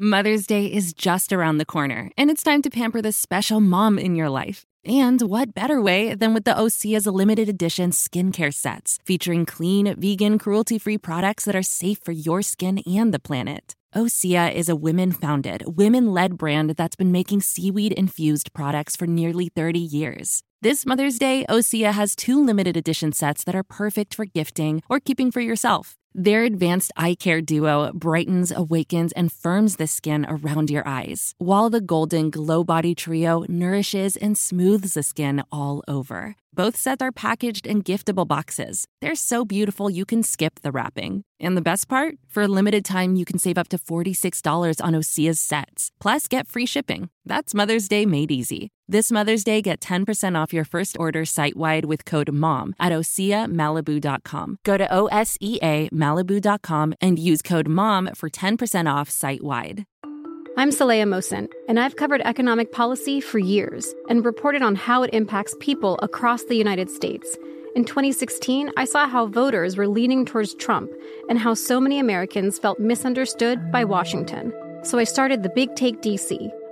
Mother's Day is just around the corner, and it's time to pamper the special mom in your life. And what better way than with the Osea's limited edition skincare sets featuring clean, vegan, cruelty free products that are safe for your skin and the planet? Osea is a women founded, women led brand that's been making seaweed infused products for nearly 30 years. This Mother's Day, Osea has two limited edition sets that are perfect for gifting or keeping for yourself. Their advanced eye care duo brightens, awakens, and firms the skin around your eyes, while the Golden Glow Body Trio nourishes and smooths the skin all over. Both sets are packaged in giftable boxes. They're so beautiful you can skip the wrapping. And the best part? For a limited time, you can save up to $46 on Osea's sets. Plus, get free shipping. That's Mother's Day made easy. This Mother's Day, get 10% off your first order site wide with code MOM at OseaMalibu.com. Go to O S E A Malibu.com and use code MOM for 10% off site wide. I'm Saleha Mohsin, and I've covered economic policy for years and reported on how it impacts people across the United States. In 2016, I saw how voters were leaning towards Trump and how so many Americans felt misunderstood by Washington. So I started the Big Take DC.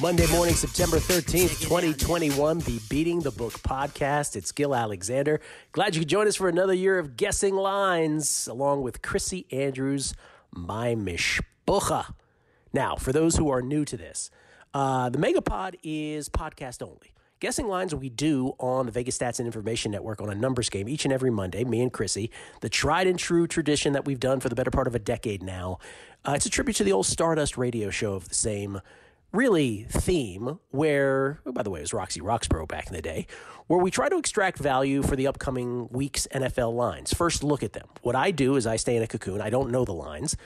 Monday morning, September 13th, 2021, the Beating the Book podcast. It's Gill Alexander. Glad you could join us for another year of guessing lines, along with Chrissy Andrews, my mishpucha. Now, for those who are new to this, uh, the Megapod is podcast only. Guessing lines we do on the Vegas Stats and Information Network on a numbers game each and every Monday, me and Chrissy, the tried and true tradition that we've done for the better part of a decade now. Uh, it's a tribute to the old Stardust radio show of the same really theme where, oh, by the way, it was Roxy Roxborough back in the day, where we try to extract value for the upcoming week's NFL lines. First, look at them. What I do is I stay in a cocoon. I don't know the lines.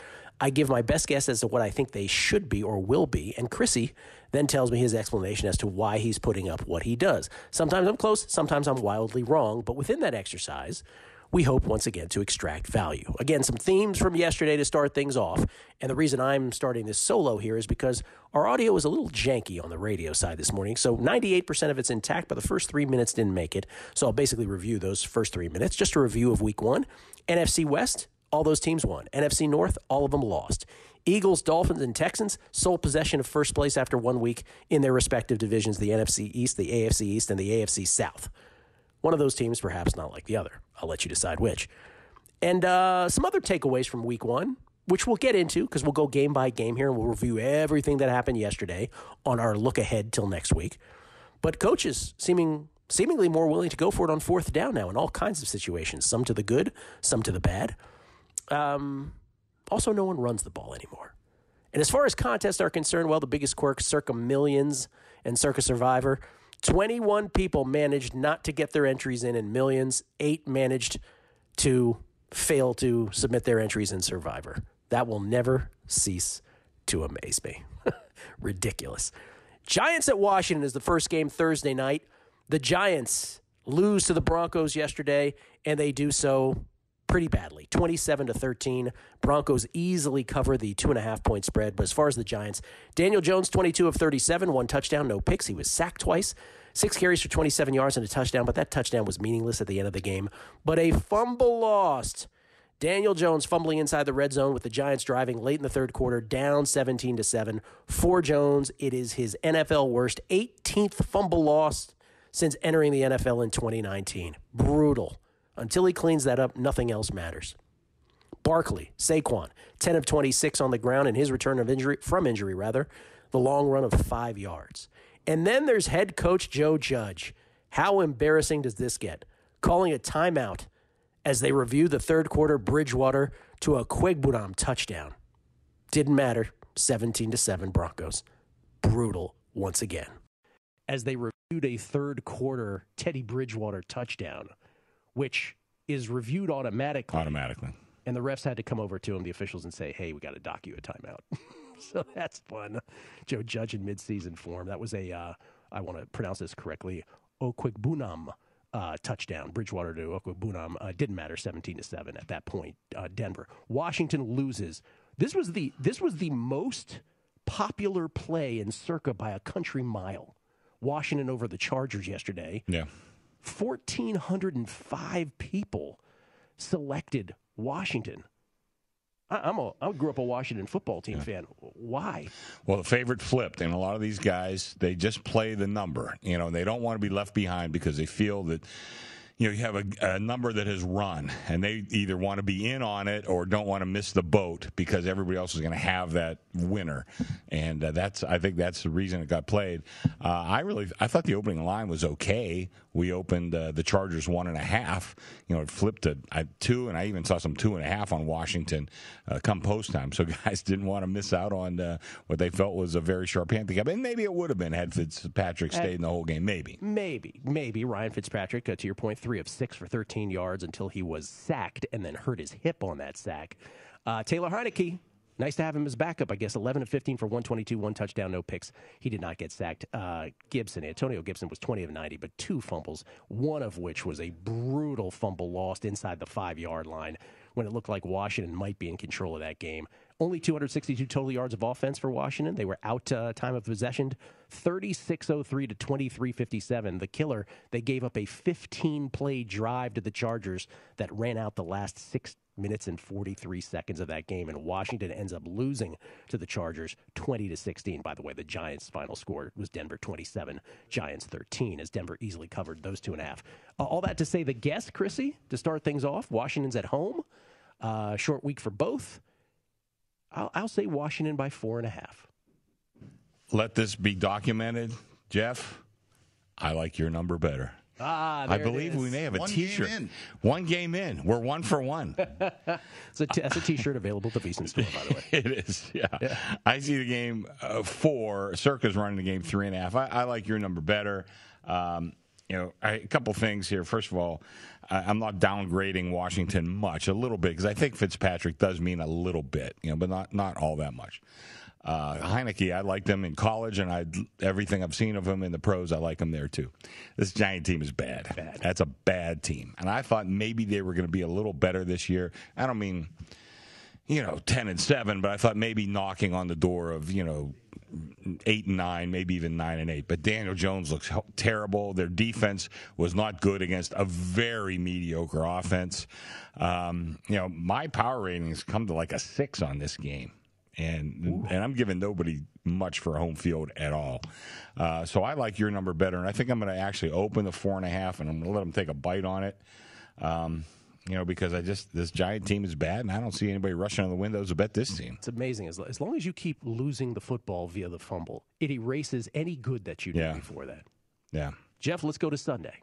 I give my best guess as to what I think they should be or will be, and Chrissy then tells me his explanation as to why he's putting up what he does. Sometimes I'm close, sometimes I'm wildly wrong, but within that exercise, we hope once again to extract value. Again, some themes from yesterday to start things off. And the reason I'm starting this solo here is because our audio is a little janky on the radio side this morning. So 98% of it's intact, but the first three minutes didn't make it. So I'll basically review those first three minutes. Just a review of week one. NFC West, all those teams won. NFC North, all of them lost. Eagles, Dolphins, and Texans sole possession of first place after one week in their respective divisions the NFC East, the AFC East, and the AFC South. One of those teams, perhaps not like the other. I'll let you decide which. And uh, some other takeaways from week one, which we'll get into because we'll go game by game here and we'll review everything that happened yesterday on our look ahead till next week. But coaches seeming seemingly more willing to go for it on fourth down now in all kinds of situations, some to the good, some to the bad. Um, also, no one runs the ball anymore. And as far as contests are concerned, well, the biggest quirk, circa millions and circa survivor, 21 people managed not to get their entries in in millions, eight managed to fail to submit their entries in survivor. That will never cease to amaze me. Ridiculous. Giants at Washington is the first game Thursday night. The Giants lose to the Broncos yesterday, and they do so pretty badly 27 to 13 broncos easily cover the two and a half point spread but as far as the giants daniel jones 22 of 37 one touchdown no picks. He was sacked twice. Six carries for 27 yards and a touchdown but that touchdown was meaningless at the end of the game. But a fumble lost. Daniel jones fumbling inside the red zone with the giants driving late in the third quarter down 17 to 7 for jones it is his nfl worst 18th fumble loss since entering the nfl in 2019 brutal until he cleans that up, nothing else matters. Barkley, Saquon, 10 of 26 on the ground in his return of injury from injury rather, the long run of 5 yards. And then there's head coach Joe Judge How embarrassing does this get? Calling a timeout as they review the third quarter Bridgewater to a Okwuegbunam touchdown. Didn't matter. 17 to 7 Broncos. Brutal once again. As they reviewed a third quarter Teddy Bridgewater touchdown, which is reviewed automatically. Automatically. And the refs had to come over to him, the officials, and say, hey, we got to dock you a timeout. so that's fun. Joe Judge in midseason form. That was a, uh, I want to pronounce this correctly, Okwuegbunam uh, touchdown. Bridgewater to Okwuegbunam. Uh, didn't matter, 17 to 7 at that point. Uh, Denver. Washington loses. This was the this was the most popular play in circa by a country mile. Washington over the Chargers yesterday. Yeah. 1,405 people selected Washington. I, I'm a, I grew up a Washington football team fan. Why? Well, the favorite flipped, and a lot of these guys they just play the number. You know, they don't want to be left behind because they feel that you know, you have a, a, number that has run, and they either want to be in on it or don't want to miss the boat because everybody else is going to have that winner, and uh, that's I think that's the reason it got played. Uh, I really I thought the opening line was okay. We opened uh, the Chargers one and a half. You know, it flipped to uh, two, and I even saw some two and a half on Washington uh, come post time. So guys didn't want to miss out on uh, what they felt was a very sharp handicap, and maybe it would have been had Fitzpatrick stayed in the whole game. Maybe, maybe, maybe Ryan Fitzpatrick. to your point three of six for 13 yards until he was sacked and then hurt his hip on that sack. Uh, Taylor Heinicke, nice to have him as backup, I guess. 11 of 15 for 122, one touchdown, no picks. He did not get sacked. Uh, Gibson, Antonio Gibson was 20 of 90, but two fumbles, one of which was a brutal fumble lost inside the five yard line when it looked like Washington might be in control of that game. Only 262 total yards of offense for Washington. They were out uh, time of possession. 3603 to 2357. The killer, they gave up a 15 play drive to the Chargers that ran out the last six minutes and 43 seconds of that game and Washington ends up losing to the Chargers 20 to 16 by the way the Giants final score was Denver 27 Giants 13 as Denver easily covered those two and a half. Uh, all that to say the guess Chrissy to start things off Washington's at home. Uh, short week for both I'll, I'll say Washington by four and a half. Let this be documented, Jeff. I like your number better. Ah, I believe we may have a one T-shirt. Game one game in. We're one for one. it's a t- that's a T-shirt available at the VSiN store, by the way. it is. Yeah. yeah. I see the game uh, four. Circa's running the game three and a half. I, I like your number better. Um, you know, I, a couple things here. First of all, I'm not downgrading Washington much, a little bit, because I think Fitzpatrick does mean a little bit, you know, but not not all that much. Uh, Heinicke, I liked him in college, and I everything I've seen of him in the pros, I like him there too. This Giant team is bad. bad. That's a bad team, and I thought maybe they were going to be a little better this year. I don't mean, you know, ten and seven, but I thought maybe knocking on the door of you know eight and nine, maybe even nine and eight. But Daniel Jones looks terrible. Their defense was not good against a very mediocre offense. Um, you know, my power ratings come to like a six on this game. And Ooh. and I'm giving nobody much for home field at all. Uh, so I like your number better, and I think I'm going to actually open the four and a half, and I'm going to let them take a bite on it. Um, you know, because I just this giant team is bad, and I don't see anybody rushing on the windows to bet this team. It's amazing as, as long as you keep losing the football via the fumble, it erases any good that you did yeah. before that. Yeah, Jeff, let's go to Sunday.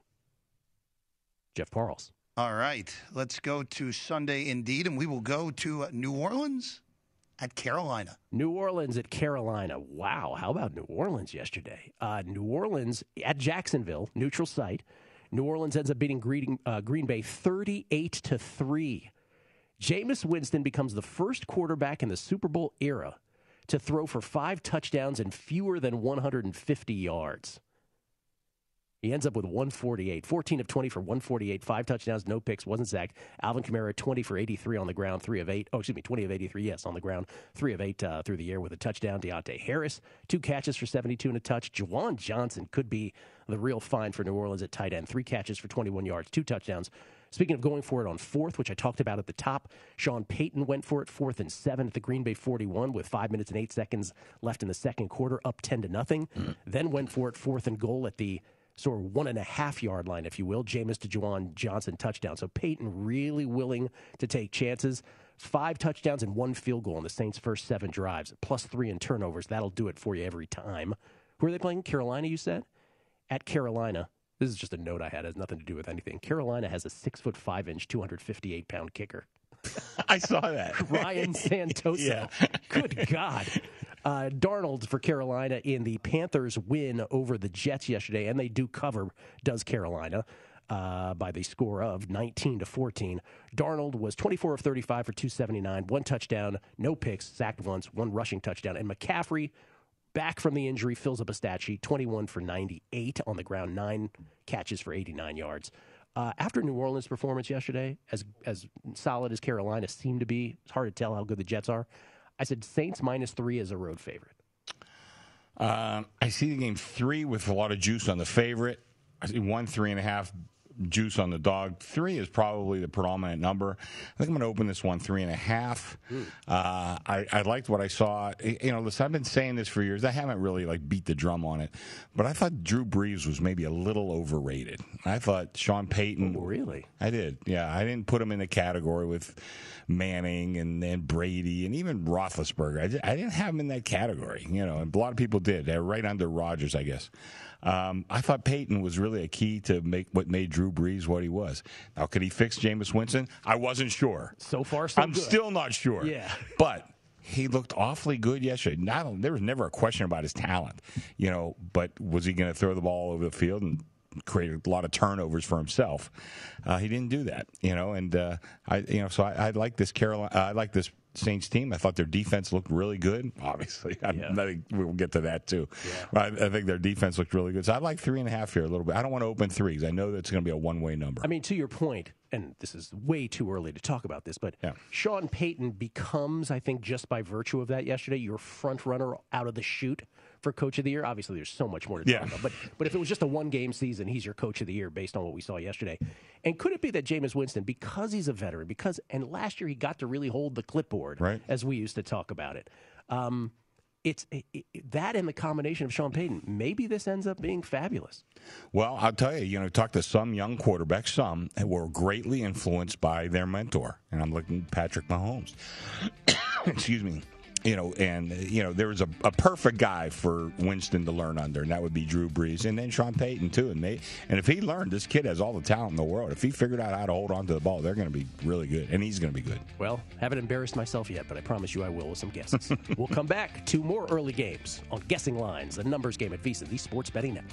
Jeff Parles. All right, let's go to Sunday indeed, and we will go to uh, New Orleans at Carolina. New Orleans at Carolina. Wow, how about New Orleans yesterday? Uh, New Orleans at Jacksonville, neutral site. New Orleans ends up beating Green, uh, Green Bay 38 to 3. Jameis Winston becomes the first quarterback in the Super Bowl era to throw for five touchdowns and fewer than 150 yards. He ends up with 148, 14 of 20 for 148, five touchdowns, no picks, wasn't sacked. Alvin Kamara, 20 for 83 on the ground, three of eight. Oh, excuse me, 20 of 83, yes, on the ground, three of eight uh, through the air with a touchdown. Deonte Harris, two catches for 72 and a touch. Juwan Johnson could be the real find for New Orleans at tight end, three catches for 21 yards, two touchdowns. Speaking of going for it on fourth, which I talked about at the top, Sean Payton went for it fourth and seven at the Green Bay 41 with five minutes and eight seconds left in the second quarter, up 10 to nothing. Mm. Then went for it fourth and goal at the sort of one and a half yard line, if you will. Jameis to Juwan Johnson touchdown. So Payton really willing to take chances. Five touchdowns and one field goal in the Saints' first seven drives, plus three in turnovers. That'll do it for you every time. Who are they playing? Carolina, you said? At Carolina. This is just a note I had. It has nothing to do with anything. Carolina has a six foot five inch, 258 pound kicker. I saw that. Ryan Santoso. Yeah. Good God. Uh, Darnold for Carolina in the Panthers win over the Jets yesterday, and they do cover, does Carolina. Uh, by the score of 19 to 14. Darnold was 24 of 35 for 279, one touchdown, no picks, sacked once, one rushing touchdown. And McCaffrey, back from the injury, fills up a stat sheet 21 for 98 on the ground, nine catches for 89 yards. Uh, after New Orleans' performance yesterday, as as solid as Carolina seemed to be, it's hard to tell how good the Jets are. I said Saints minus three as a road favorite. Um, I see the game three with a lot of juice on the favorite. I see one three and a half juice on the dog. Three is probably the predominant number. I think I'm going to open this one three and a half. Uh, I, I liked what I saw. You know, listen, I've been saying this for years. I haven't really like beat the drum on it, but I thought Drew Brees was maybe a little overrated. I thought Sean Payton. Oh, really? I did. Yeah, I didn't put him in the category with Manning and, and Brady and even Roethlisberger. I, did, I didn't have him in that category. You know, and a lot of people did. They're right under Rodgers, I guess. Um, I thought Payton was really a key to make what made Drew Brees what he was. Now, could he fix Jameis Winston? I wasn't sure. So far, so I'm good. still not sure. Yeah. but he looked awfully good yesterday. Not, there was never a question about his talent, you know. But was he going to throw the ball over the field and create a lot of turnovers for himself? Uh, he didn't do that, you know. And uh, I, you know, so I, I like this Carolina. Uh, I like this Saints team. I thought their defense looked really good. Obviously, I, Yeah. I think we'll get to that too. But I, I think their defense looked really good. So I like three and a half here a little bit. I don't want to open three because I know that's going to be a one way number. I mean, to your point, and this is way too early to talk about this, but Yeah. Sean Payton becomes, I think, just by virtue of that yesterday, your front runner out of the chute for Coach of the Year. Obviously, there's so much more to Yeah. talk about, but but if it was just a one game season, he's your Coach of the Year based on what we saw yesterday. And could it be that Jameis Winston, because he's a veteran, because and last year he got to really hold the clipboard, Right. as we used to talk about it. Um, it's it, it- that and the combination of Sean Payton. Maybe this ends up being fabulous. Well, I'll tell you, you know, talk to some young quarterbacks, some were greatly influenced by their mentor, and I'm looking at Patrick Mahomes. Excuse me. You know, and you know, there was a, a perfect guy for Winston to learn under, and that would be Drew Brees, and then Sean Payton too. And they, and if he learned, this kid has all the talent in the world. If he figured out how to hold on to the ball, they're going to be really good, and he's going to be good. Well, haven't embarrassed myself yet, but I promise you I will with some guesses. we'll come back to more early games on Guessing Lines, the numbers game at VSiN, the sports betting network.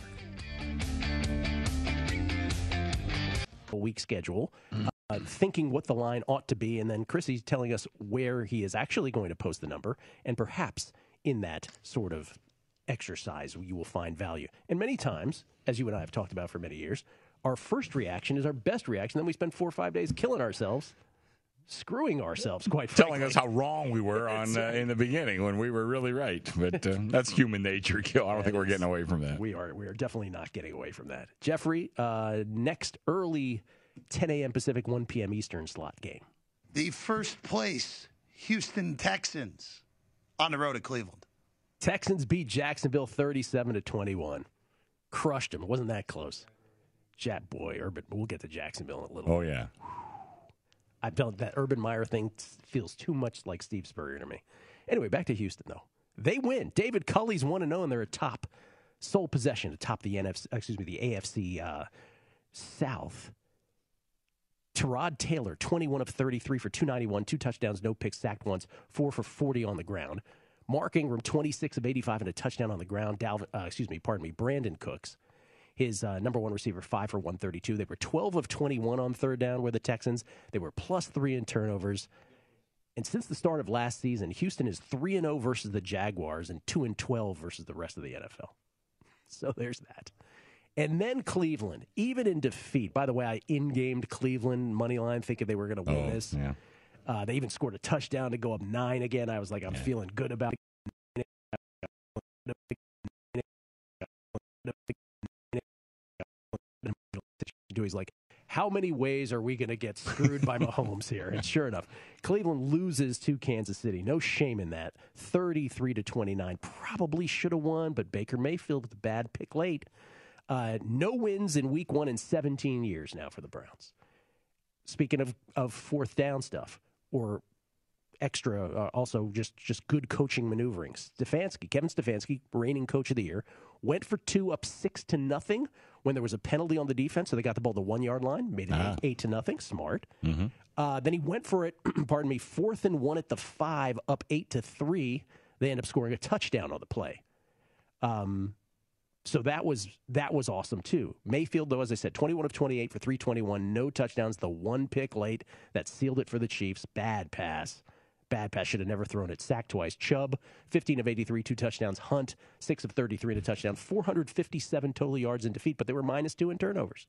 A week schedule, mm-hmm. Uh, thinking what the line ought to be, and then Chrissy's telling us where he is actually going to post the number, and perhaps in that sort of exercise you will find value. And many times, as you and I have talked about for many years, our first reaction is our best reaction. Then we spend four or five days killing ourselves, screwing ourselves, quite frankly. Telling us how wrong we were on uh, in the beginning when we were really right, but uh, that's human nature, Gill. I don't think we're getting away from that. We are we are definitely not getting away from that. Jeffrey, uh, next early 10 a.m. Pacific, 1 p.m. Eastern slot game. The first place Houston Texans on the road to Cleveland. Texans beat Jacksonville 37 to 21. Crushed them. It wasn't that close. Jack boy, Urban. We'll get to Jacksonville in a little. Oh yeah. I felt that Urban Meyer thing feels too much like Steve Spurrier to me. Anyway, back to Houston though. They win. David Culley's one and zero, and they're atop sole possession atop the NFC. Excuse me, the AFC uh, South. Tyrod Taylor, 21 of 33 for 291, two touchdowns, no picks, sacked once, four for 40 on the ground. Mark Ingram, 26 of 85 and a touchdown on the ground. Dalvin, uh, excuse me, pardon me, Brandin Cooks, his uh, number one receiver, five for 132. They were 12 of 21 on third down, were the Texans. They were plus three in turnovers. And since the start of last season, Houston is 3 and 0 versus the Jaguars and 2 and 12 versus the rest of the NFL. So there's that. And then Cleveland, even in defeat. By the way, I in-gamed Cleveland money line thinking they were going to win Oh, this. yeah. Uh, they even scored a touchdown to go up nine again. I was like, I'm feeling good about it. He's like, how many ways are we going to get screwed by Mahomes here? And sure enough, Cleveland loses to Kansas City. No shame in that. 33 to 29. Probably should have won, but Baker Mayfield with a bad pick late. Uh, no wins in week one in 17 years now for the Browns. Speaking of, of fourth down stuff or extra, uh, also just, just good coaching maneuvering. Stefanski, Kevin Stefanski, reigning coach of the year, went for two up six to nothing when there was a penalty on the defense, so they got the ball to the one yard line, made it Ah. eight, eight to nothing. Smart. Mm-hmm. Uh, then he went for it. pardon me, fourth and one at the five, up eight to three. They end up scoring a touchdown on the play. Um, so that was that was awesome too. Mayfield, though, as I said, 21 of 28 for 321, no touchdowns. The one pick late that sealed it for the Chiefs. Bad pass. Bad pass. Should have never thrown it. Sacked twice. Chubb, 15 of 83, two touchdowns. Hunt, 6 of 33 and a touchdown. 457 total yards in defeat, but they were minus two in turnovers.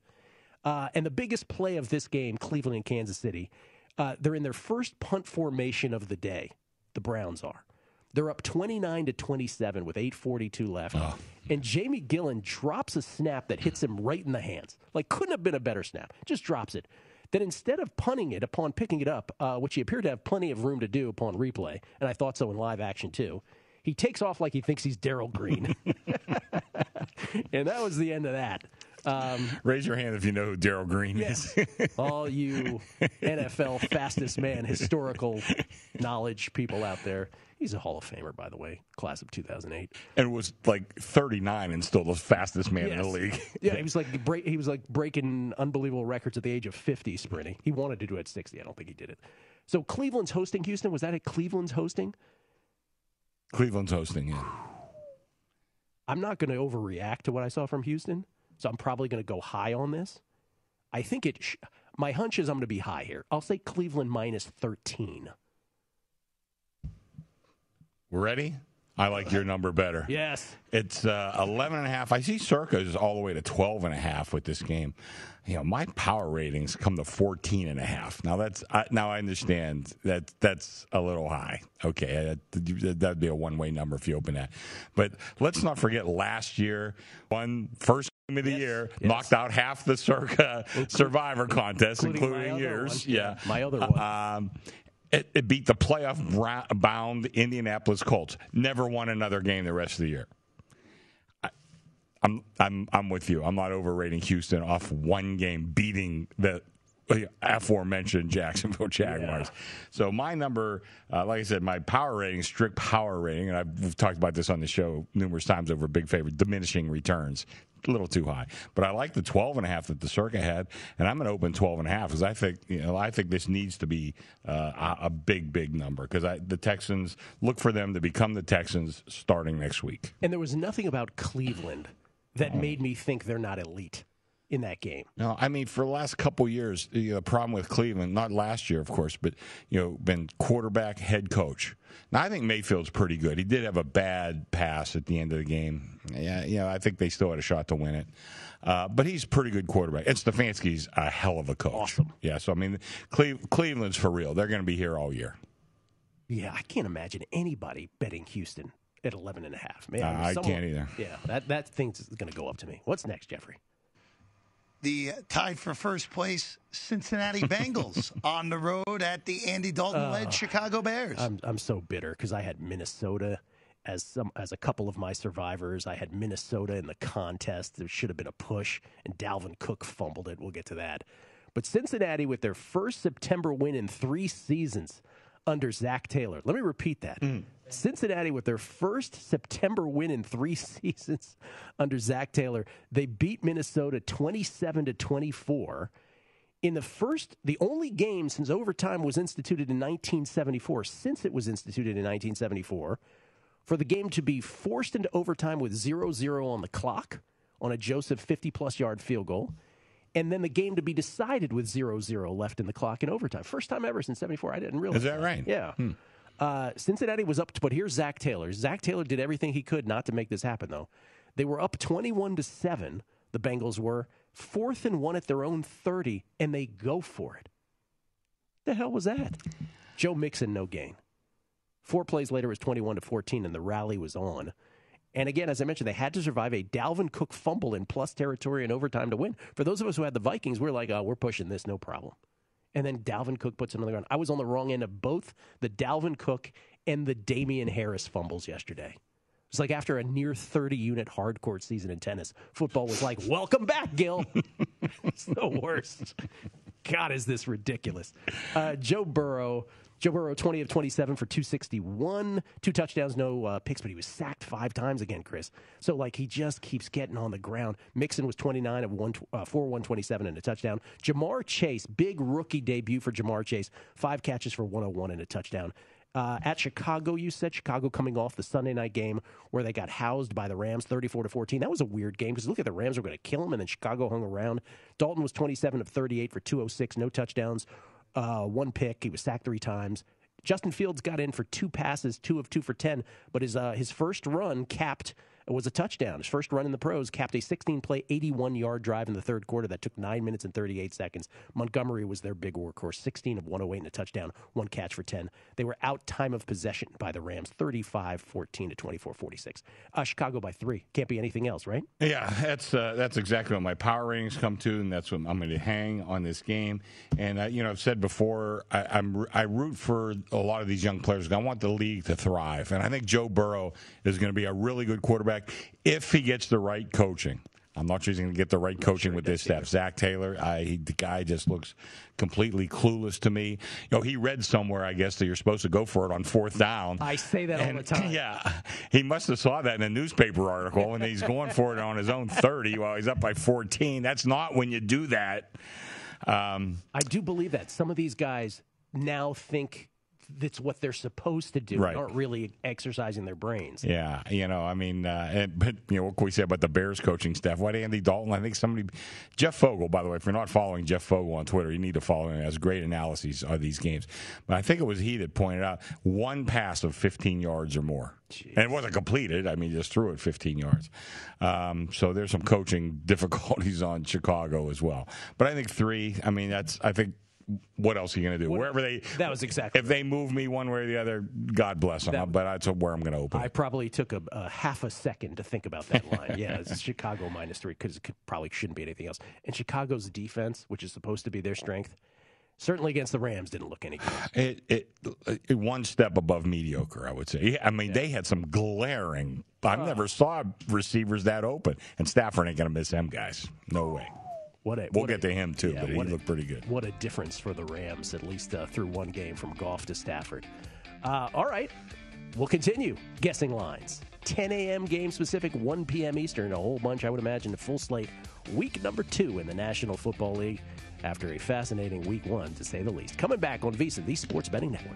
Uh, and the biggest play of this game, Cleveland and Kansas City, uh, they're in their first punt formation of the day. The Browns are. They're up 29 to 27 with 8:42 left, and Jamie Gillan drops a snap that hits him right in the hands. Like couldn't have been a better snap. Just drops it. Then instead of punting it upon picking it up, uh, which he appeared to have plenty of room to do upon replay, and I thought so in live action too, he takes off like he thinks he's Darrell Green, and that was the end of that. Um, Raise your hand if you know who Darrell Green is. all you NFL fastest man historical knowledge people out there. He's a Hall of Famer, by the way, class of 2008. and was like 39 and still the fastest man in the league. Yeah, he was like break, he was like breaking unbelievable records at the age of 50 sprinting. He wanted to do it at 60. I don't think he did it. So Cleveland's hosting Houston. Was that at Cleveland's hosting? Cleveland's hosting, yeah. I'm not going to overreact to what I saw from Houston, so I'm probably going to go high on this. I think it. Sh- my hunch is I'm going to be high here. I'll say Cleveland minus 13. Ready? I like your number better. Yes. It's uh, 11 and a half. I see Circa is all the way to 12 and a half with this game. You know, my power ratings come to 14 and a half. Now that's I, now I understand that that's a little high. Okay, that that'd be a one-way number if you open that. But let's not forget last year, one first game of the year, knocked out half the Circa Survivor contest, Including including, yours. one. Yeah, Yeah, my other one. Um, it, it beat the playoff bound Indianapolis Colts. Never won another game the rest of the year. I, I'm I'm I'm with you. I'm not overrating Houston off one game beating the aforementioned Jacksonville Jaguars. So my number, uh, like I said, my power rating, strict power rating, and I've talked about this on the show numerous times over Big Favorite, diminishing returns. A little too high, but I like the 12 and a half that the Circa had, and I'm going to open 12 and a half because I think you know I think this needs to be uh, a, a big, big number because the Texans look for them to become the Texans starting next week. And there was nothing about Cleveland that made me think they're not elite in that game. No, I mean for the last couple years, the uh, problem with Cleveland, not last year, of course, but you know, been quarterback, head coach. Now I think Mayfield's pretty good. He did have a bad pass at the end of the game. Yeah, you know, I think they still had a shot to win it. Uh, but he's a pretty good quarterback. And Stefanski's a hell of a coach. Awesome. Yeah, so I mean, Cle- Cleveland's for real. They're going to be here all year. Yeah, I can't imagine anybody betting Houston at 11 and a half. Man, Uh, I someone- can't either. Yeah, that, that thing's going to go up to me. What's next, Jeffrey? The uh, tied for first place Cincinnati Bengals on the road at the Andy Dalton led Chicago Bears. I'm, I'm so bitter because I had Minnesota as some as a couple of my survivors. I had Minnesota in the contest. There should have been a push, and Dalvin Cook fumbled it. We'll get to that. But Cincinnati, with their first September win in three seasons under Zac Taylor. Let me repeat that. Mm. Cincinnati, with their first September win in three seasons under Zac Taylor, they beat Minnesota 27 to 24 in the first, the only game since overtime was instituted in 1974, since it was instituted in 1974, for the game to be forced into overtime with 0 0 on the clock on a Joseph 50 plus yard field goal, and then the game to be decided with 0 0 left in the clock in overtime. First time ever since 74. I didn't realize. Is that right? Yeah. Uh, Cincinnati was up, to, but here's Zac Taylor. Zac Taylor did everything he could not to make this happen, though. They were up 21 to 7, the Bengals were, fourth and one at their own 30, and they go for it. The hell was that? Joe Mixon, no gain. Four plays later, it was 21 to 14, and the rally was on. And again, as I mentioned, they had to survive a Dalvin Cook fumble in plus territory and overtime to win. For those of us who had the Vikings, we're like, oh, we're pushing this, no problem. And then Dalvin Cook puts it on the ground. I was on the wrong end of both the Dalvin Cook and the Damien Harris fumbles yesterday. It's like after a near 30 unit hardcourt season in tennis, football was like, welcome back, Gill. it's the worst. God, is this ridiculous. Uh, Joe Burrow, Joe Burrow, 20 of 27 for 261, two touchdowns, no uh, picks, but he was sacked five times again, Chris. So, like, he just keeps getting on the ground. Mixon was 29 of one, uh, 4 127 and a touchdown. Ja'Marr Chase, big rookie debut for Ja'Marr Chase, five catches for 101 and a touchdown. Uh, at Chicago, you said Chicago coming off the Sunday night game where they got housed by the Rams, thirty-four to fourteen. That was a weird game because look at the Rams were going to kill them, and then Chicago hung around. Dalton was twenty-seven of thirty-eight for two hundred six, no touchdowns, uh, one pick. He was sacked three times. Justin Fields got in for two passes, two of two for ten, but his uh, his first run capped was a touchdown. His first run in the pros capped a 16 play, 81 yard drive in the third quarter that took nine minutes and 38 seconds. Montgomery was their big workhorse, 16 of 108 and a touchdown, one catch for 10. They were out time of possession by the Rams, 35 14 to 24 46. Uh, Chicago by three. Can't be anything else, right? Yeah, that's uh, that's exactly what my power ratings come to, and that's what I'm going to hang on this game. And uh, you know, I've said before, I, I'm I root for a lot of these young players. I want the league to thrive, and I think Joe Burrow is going to be a really good quarterback if he gets the right coaching. I'm not sure he's going to get the right coaching sure with this does staff. either. Zac Taylor, I, he- the guy just looks completely clueless to me. You know, he read somewhere, I guess, that you're supposed to go for it on fourth down. I say that all the time. Yeah, he must have saw that in a newspaper article, and he's going for it on his own 30 while he's up by 14. That's not when you do that. Um, I do believe that some of these guys now think that's what they're supposed to do, Right. aren't really exercising their brains. Yeah, you know, I mean, uh, and, but you know what can we say about the Bears coaching staff? What Andy Dalton? I think somebody, Jeff Fogel. By the way, if you're not following Jeff Fogel on Twitter, you need to follow him. He has great analyses of these games. But I think it was he that pointed out one pass of 15 yards or more, and it wasn't completed. I mean, just threw it 15 yards. Um, so there's some coaching difficulties on Chicago as well. But I think three. I mean, that's I think. What else are you going to do? What- Wherever they That was exactly If they move me one way or the other, God bless them. That- but that's where I'm going to open. I probably took a, a half a second to think about that line. Yeah, it's Chicago minus three because it could, probably shouldn't be anything else. And Chicago's defense, which is supposed to be their strength, certainly against the Rams, didn't look any good. It, it, it one step above mediocre, I would say. I mean, they had some glaring. I oh. never saw receivers that open, and Stafford ain't going to miss them guys. No way. What a, We'll what get a- to him too, yeah, but he a- looked pretty good. What a difference for the Rams, at least uh, through one game from Goff to Stafford. Uh, all right, we'll continue guessing lines. 10 a.m. game specific, 1 p.m. Eastern. A whole bunch, I would imagine, a full slate. Week number two in the National Football League after a fascinating week one, to say the least. Coming back on VSiN, the Sports Betting Network.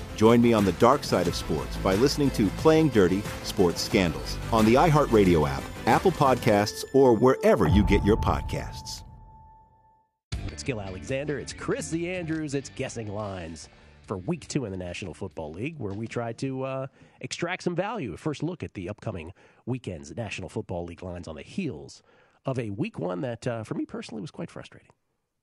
Join me on the dark side of sports by listening to Playing Dirty Sports Scandals on the iHeartRadio app, Apple Podcasts, or wherever you get your podcasts. It's Gill Alexander. It's Chris the Andrews. It's Guessing Lines for week two in the National Football League, where we try to uh, extract some value. First look at the upcoming weekend's National Football League lines on the heels of a week one that, uh, for me personally, was quite frustrating.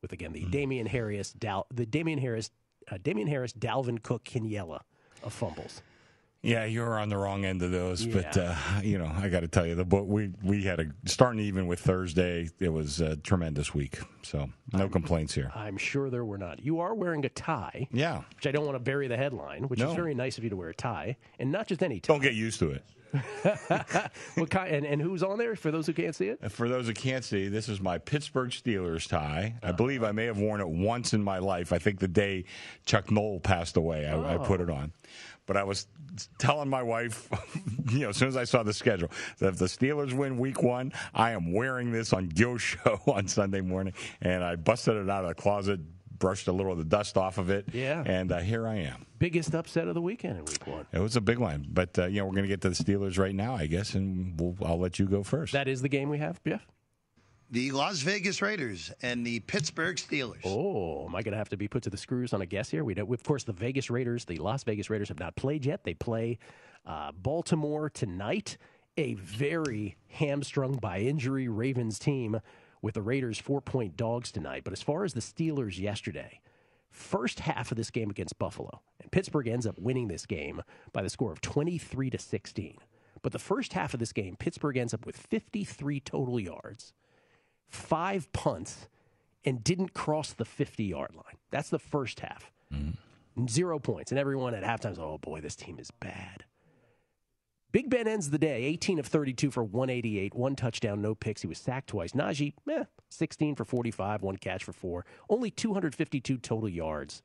With again the Damien Harris, Dal- the Damien Harris, uh, Damien Harris, Dalvin Cook, Kinyella of fumbles. Yeah, you were on the wrong end of those, but uh, you know I got to tell you the book we we had a starting even with Thursday. It was a tremendous week, so no complaints here. I'm sure there were not. You are wearing a tie. Yeah. Which I don't want to bury the headline, which No. is very nice of you to wear a tie, and not just any tie. Don't get used to it. what kind, and, and who's on there for those who can't see it? For those who can't see, this is my Pittsburgh Steelers tie. I oh. believe I may have worn it once in my life. I think the day Chuck Noll passed away, I, I put it oh. on. But I was telling my wife, you know, as soon as I saw the schedule, that if the Steelers win Week One, I am wearing this on Gill's show on Sunday morning. And I busted it out of the closet, brushed a little of the dust off of it, Yeah. and uh, here I am. Biggest upset of the weekend in Week One. It was a big one, but uh, you know we're going to get to the Steelers right now, I guess, and we'll, I'll let you go first. That is the game we have, Jeff. The Las Vegas Raiders and the Pittsburgh Steelers. Oh, am I going to have to be put to the screws on a guess here? We know, of course, the Vegas Raiders, the Las Vegas Raiders have not played yet. They play uh, Baltimore tonight. A very hamstrung by injury Ravens team with the Raiders four point dogs tonight. But as far as the Steelers yesterday, first half of this game against Buffalo, and Pittsburgh ends up winning this game by the score of 23 to 16. But the first half of this game, Pittsburgh ends up with 53 total yards, five punts, and didn't cross the 50 yard line. That's the first half. Mm-hmm. Zero points. And everyone at halftime oh boy, this team is bad. Big Ben ends the day 18 of 32 for 188, one touchdown, no picks. He was sacked twice. Najee, meh, 16 for 45, one catch for four. Only 252 total yards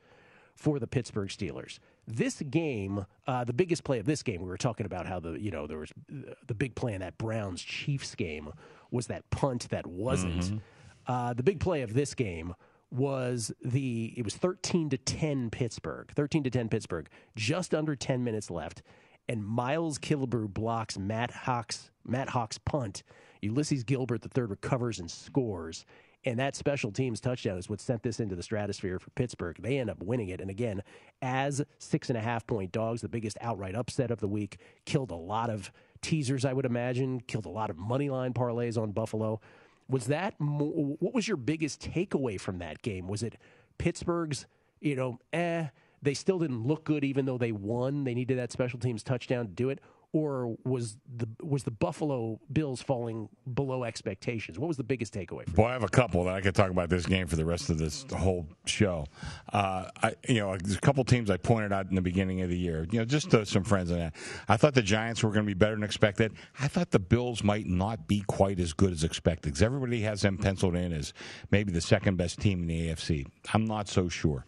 for the Pittsburgh Steelers. This game, uh, the biggest play of this game, we were talking about how the you know there was uh, the big play in that Browns Chiefs game was that punt that wasn't. Uh, the big play of this game was the it was 13 to 10 Pittsburgh. 13 to 10 Pittsburgh. Just under 10 minutes left and Miles Killebrew blocks Matt Hawks Matt Hawks punt. Ulysses Gilbert the third recovers and scores. And that special teams touchdown is what sent this into the stratosphere for Pittsburgh. They end up winning it. And again, as six and a half point dogs, the biggest outright upset of the week, killed a lot of teasers, I would imagine, killed a lot of money line parlays on Buffalo. Was that what was your biggest takeaway from that game? Was it Pittsburgh's, you know, eh, they still didn't look good even though they won. They needed that special teams touchdown to do it. Or was the was the Buffalo Bills falling below expectations? What was the biggest takeaway? Boy, I have a couple that I could talk about this game for the rest of this whole show. Uh, I, you know, there's a couple teams I pointed out in the beginning of the year. You know, just to some friends on that. I thought the Giants were going to be better than expected. I thought the Bills might not be quite as good as expected because everybody has them penciled in as maybe the second best team in the AFC. I'm not so sure.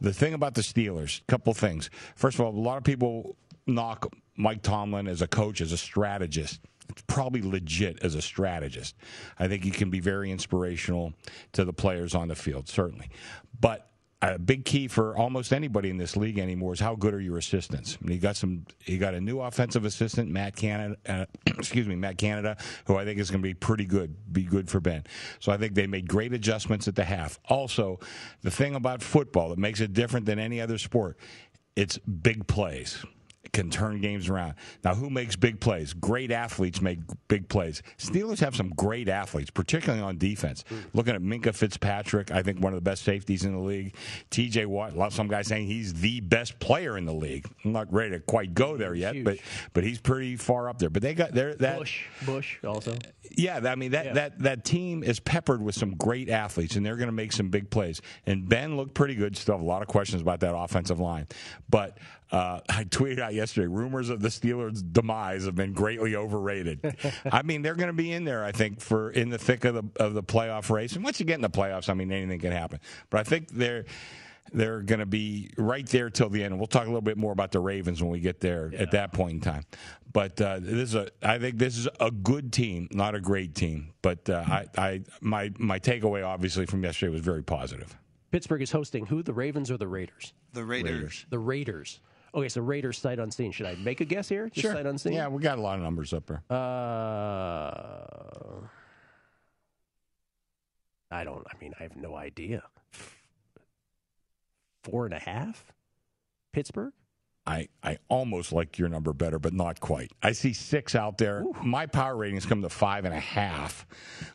The thing about the Steelers, couple things. First of all, a lot of people knock Mike Tomlin as a coach, as a strategist. It's probably legit as a strategist. I think he can be very inspirational to the players on the field, certainly. But a big key for almost anybody in this league anymore is how good are your assistants. He got some. He got a new offensive assistant, Matt Canada. Uh, excuse me, Matt Canada, who I think is going to be pretty good. Be good for Ben. So I think they made great adjustments at the half. Also, the thing about football that makes it different than any other sport, it's big plays can turn games around. Now, who makes big plays? Great athletes make big plays. Steelers have some great athletes, particularly on defense. Hmm. Looking at Minkah Fitzpatrick, I think one of the best safeties in the league. TJ Watt, a lot- some guys saying he's the best player in the league. I'm not ready to quite go there yet, but but he's pretty far up there. But they got there that Bush, Bush also. yeah, I mean that, Yeah. that that team is peppered with some great athletes, and they're going to make some big plays. And Ben looked pretty good. Still have a lot of questions about that offensive line, but uh, I tweeted out yesterday. Rumors of the Steelers' demise have been greatly overrated. I mean, they're going to be in there, I think, for in the thick of the of the playoff race. And once you get in the playoffs, I mean, anything can happen. But I think they're they're going to be right there till the end. And we'll talk a little bit more about the Ravens when we get there yeah. at that point in time. But uh, this is a, I think this is a good team, not a great team. But uh, I, I, my my takeaway obviously from yesterday was very positive. Pittsburgh is hosting who? The Ravens or the Raiders? The Raiders. Raiders. The Raiders. Okay, so Raiders sight unseen. Should I make a guess here? Just sure. Sight unseen. Yeah, we got a lot of numbers up there. Uh, I don't. I mean, I have no idea. Four and a half. Pittsburgh. I, I almost like your number better, but not quite. I see six out there. Ooh. My power ratings come to five and a half,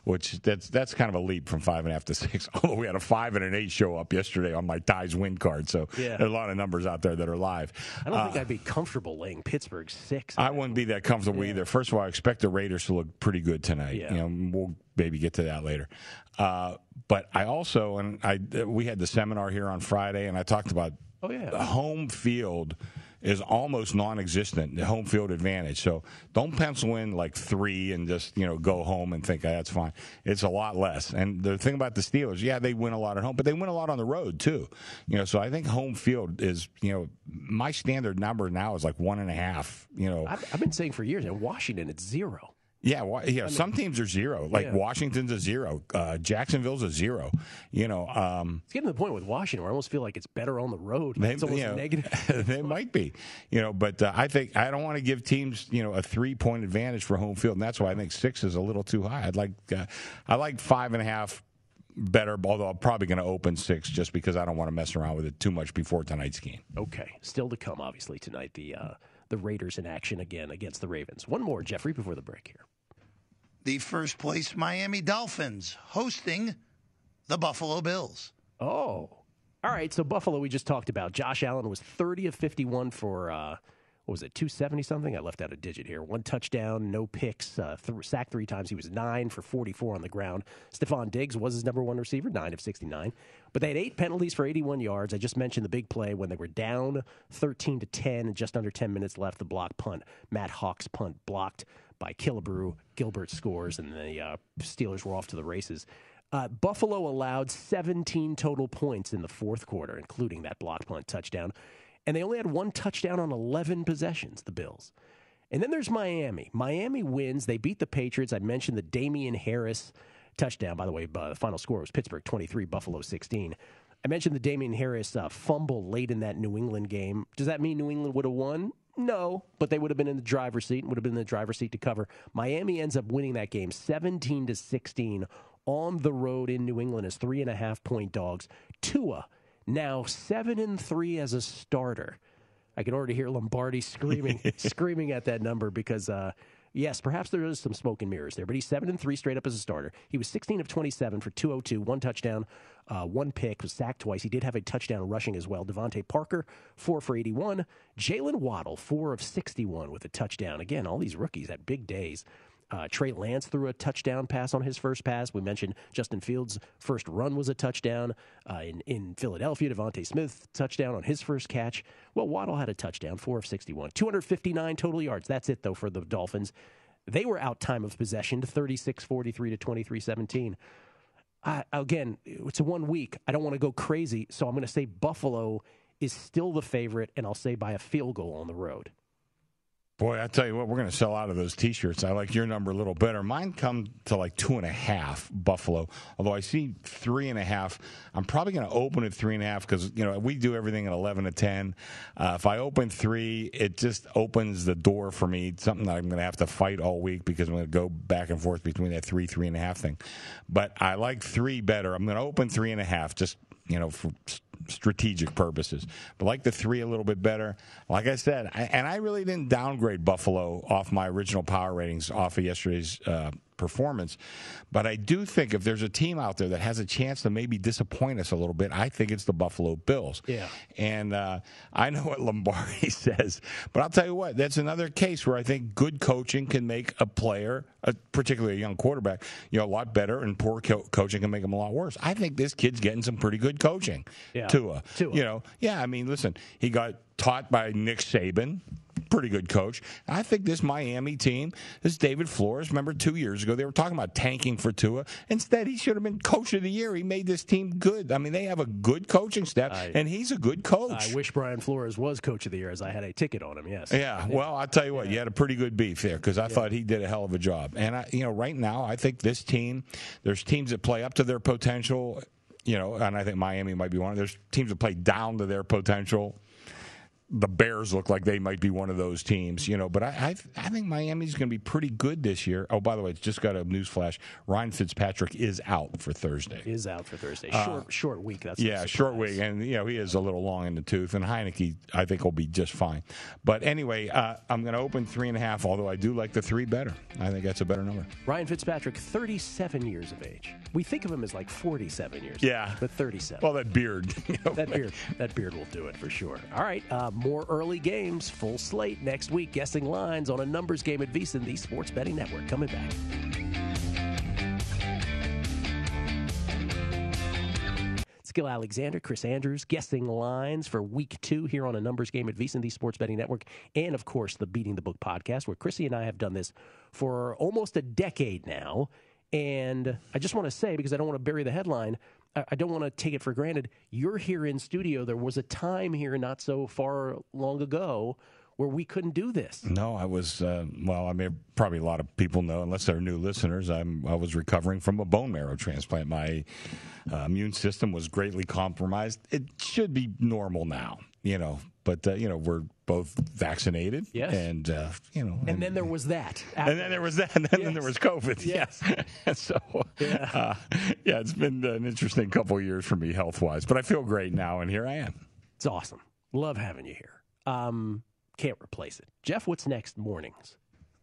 which that's that's kind of a leap from five and a half to six. Although we had a five and an eight show up yesterday on my ties win card, so yeah. there's a lot of numbers out there that are live. I don't uh, think I'd be comfortable laying Pittsburgh six. I wouldn't be that comfortable yeah. either. First of all, I expect the Raiders to look pretty good tonight. Yeah. You know, we'll maybe get to that later. Uh, but I also and I we had the seminar here on Friday, and I talked about oh yeah home field is almost non-existent. The home field advantage. So don't pencil in like three and just you know go home and think oh, that's fine. It's a lot less. And the thing about the Steelers, yeah, they win a lot at home, but they win a lot on the road too. You know, so I think home field is you know my standard number now is like one and a half. You know, I've, I've been saying for years in Washington it's zero. Yeah, well, yeah. I mean, some teams are zero. Like yeah. Washington's a zero. Uh, Jacksonville's a zero. You know, um, it's getting to the point with Washington where I almost feel like it's better on the road. They, it's almost you know, negative. they might be. You know, but uh, I think I don't want to give teams you know a three point advantage for home field, and that's why I think six is a little too high. I'd like uh, I like five and a half better, although I'm probably going to open six just because I don't want to mess around with it too much before tonight's game. Okay, still to come, obviously tonight the uh, the Raiders in action again against the Ravens. One more, Jeffrey, before the break here the first place Miami Dolphins hosting the Buffalo Bills. Oh. All right, so Buffalo we just talked about. Josh Allen was 30 of 51 for uh, what was it, 270 something? I left out a digit here. One touchdown, no picks, uh, th- sacked three times. He was nine for 44 on the ground. Stefon Diggs was his number one receiver, nine of 69. But they had eight penalties for 81 yards. I just mentioned the big play when they were down 13 to 10 and just under 10 minutes left. The block punt, Matt Haack's punt blocked by Killebrew. Gilbert scores, and the uh, Steelers were off to the races. Uh, Buffalo allowed 17 total points in the fourth quarter, including that block punt touchdown. And they only had one touchdown on 11 possessions, the Bills. And then there's Miami. Miami wins. They beat the Patriots. I mentioned the Damien Harris touchdown. By the way, uh, the final score was Pittsburgh 23, Buffalo 16. I mentioned the Damien Harris uh, fumble late in that New England game. Does that mean New England would have won? No, but they would have been in the driver's seat and would have been in the driver's seat to cover. Miami ends up winning that game 17 to 16 on the road in New England as three and a half point dogs. Tua now seven and three as a starter. I can already hear Lombardi screaming, screaming at that number because uh, Yes, perhaps there is some smoke and mirrors there, but he's seven and three straight up as a starter. He was 16 of 27 for 202, one touchdown, uh, one pick, was sacked twice. He did have a touchdown rushing as well. DeVante Parker, four for 81. Jalen Waddle, four of 61 with a touchdown. Again, all these rookies had big days. Uh, Trey Lance threw a touchdown pass on his first pass. We mentioned Justin Fields' first run was a touchdown. Uh, in, in Philadelphia, DeVonta Smith touchdown on his first catch. Well, Waddle had a touchdown, 4 of 61. 259 total yards. That's it, though, for the Dolphins. They were out time of possession to 36 43 to 23 17. Uh, again, it's one week. I don't want to go crazy, so I'm going to say Buffalo is still the favorite, and I'll say by a field goal on the road. Boy, I tell you what, we're going to sell out of those T-shirts. I like your number a little better. Mine come to like two and a half Buffalo. Although I see three and a half, I'm probably going to open at three and a half because you know we do everything at eleven to ten. Uh, if I open three, it just opens the door for me. Something that I'm going to have to fight all week because I'm going to go back and forth between that three, three and a half thing. But I like three better. I'm going to open three and a half just you know for strategic purposes. But like the three a little bit better. Like I said, I, and I really didn't downgrade Buffalo off my original power ratings off of yesterday's uh, performance. But I do think if there's a team out there that has a chance to maybe disappoint us a little bit, I think it's the Buffalo Bills. Yeah. And uh, I know what Lombardi says, but I'll tell you what, that's another case where I think good coaching can make a player, a, particularly a young quarterback, you know, a lot better, and poor co- coaching can make them a lot worse. I think this kid's getting some pretty good coaching. Yeah. Tua. Tua. You know, yeah. I mean, listen, he got taught by Nick Saban pretty good coach. I think this Miami team, this David Flores. Remember two years ago they were talking about tanking for Tua. Instead, he should have been coach of the year. He made this team good. I mean, they have a good coaching staff, I- and he's a good coach. I wish Brian Flores was coach of the year, as I had a ticket on him. Yes. Yeah, well, I'll tell you what, you had a pretty good beef there because I thought he did a hell of a job. And I, you know, right now, I think this team, there's teams that play up to their potential, you know, and I think Miami might be one. There's teams that play down to their potential. The Bears look like they might be one of those teams, you know. But I, I, I think Miami's going to be pretty good this year. Oh, by the way, it's just got a news flash: Ryan Fitzpatrick is out for Thursday. Is out for Thursday. Uh, Short, short week. That's yeah, short week, and you know he is a little long in the tooth, and Heinicke I think will be just fine. But anyway, uh, I'm going to open three and a half, although I do like the three better. I think that's a better number. Ryan Fitzpatrick, 37 years of age. We think of him as like 47 years. Yeah. but 37. Well, that beard, you know, that beard, that beard will do it for sure. All right, uh, more early games, full slate next week. Guessing lines on a numbers game at VSiN, the Sports Betting Network. Coming back. Gill Alexander, Chris Andrews, guessing lines for week two here on a numbers game at VSiN, the Sports Betting Network, and of course the Beating the Book podcast, where Chrissy and I have done this for almost a decade now. And I just want to say, because I don't want to bury the headline, I don't want to take it for granted. You're here in studio. There was a time here not so far long ago where we couldn't do this. No, I was uh, well. I mean, probably a lot of people know, unless they're new listeners. I'm I was recovering from a bone marrow transplant. My uh, immune system was greatly compromised. It should be normal now, you know. But uh, you know, we're both vaccinated, Yes. and uh, you know, And then there was that. and then there was that, and then Yes. there was COVID. Yes. Yes. so, yeah. Uh, yeah, it's been an interesting couple of years for me health wise, but I feel great now, and here I am. It's awesome. Love having you here. Um, can't replace it. Jeff, what's next mornings?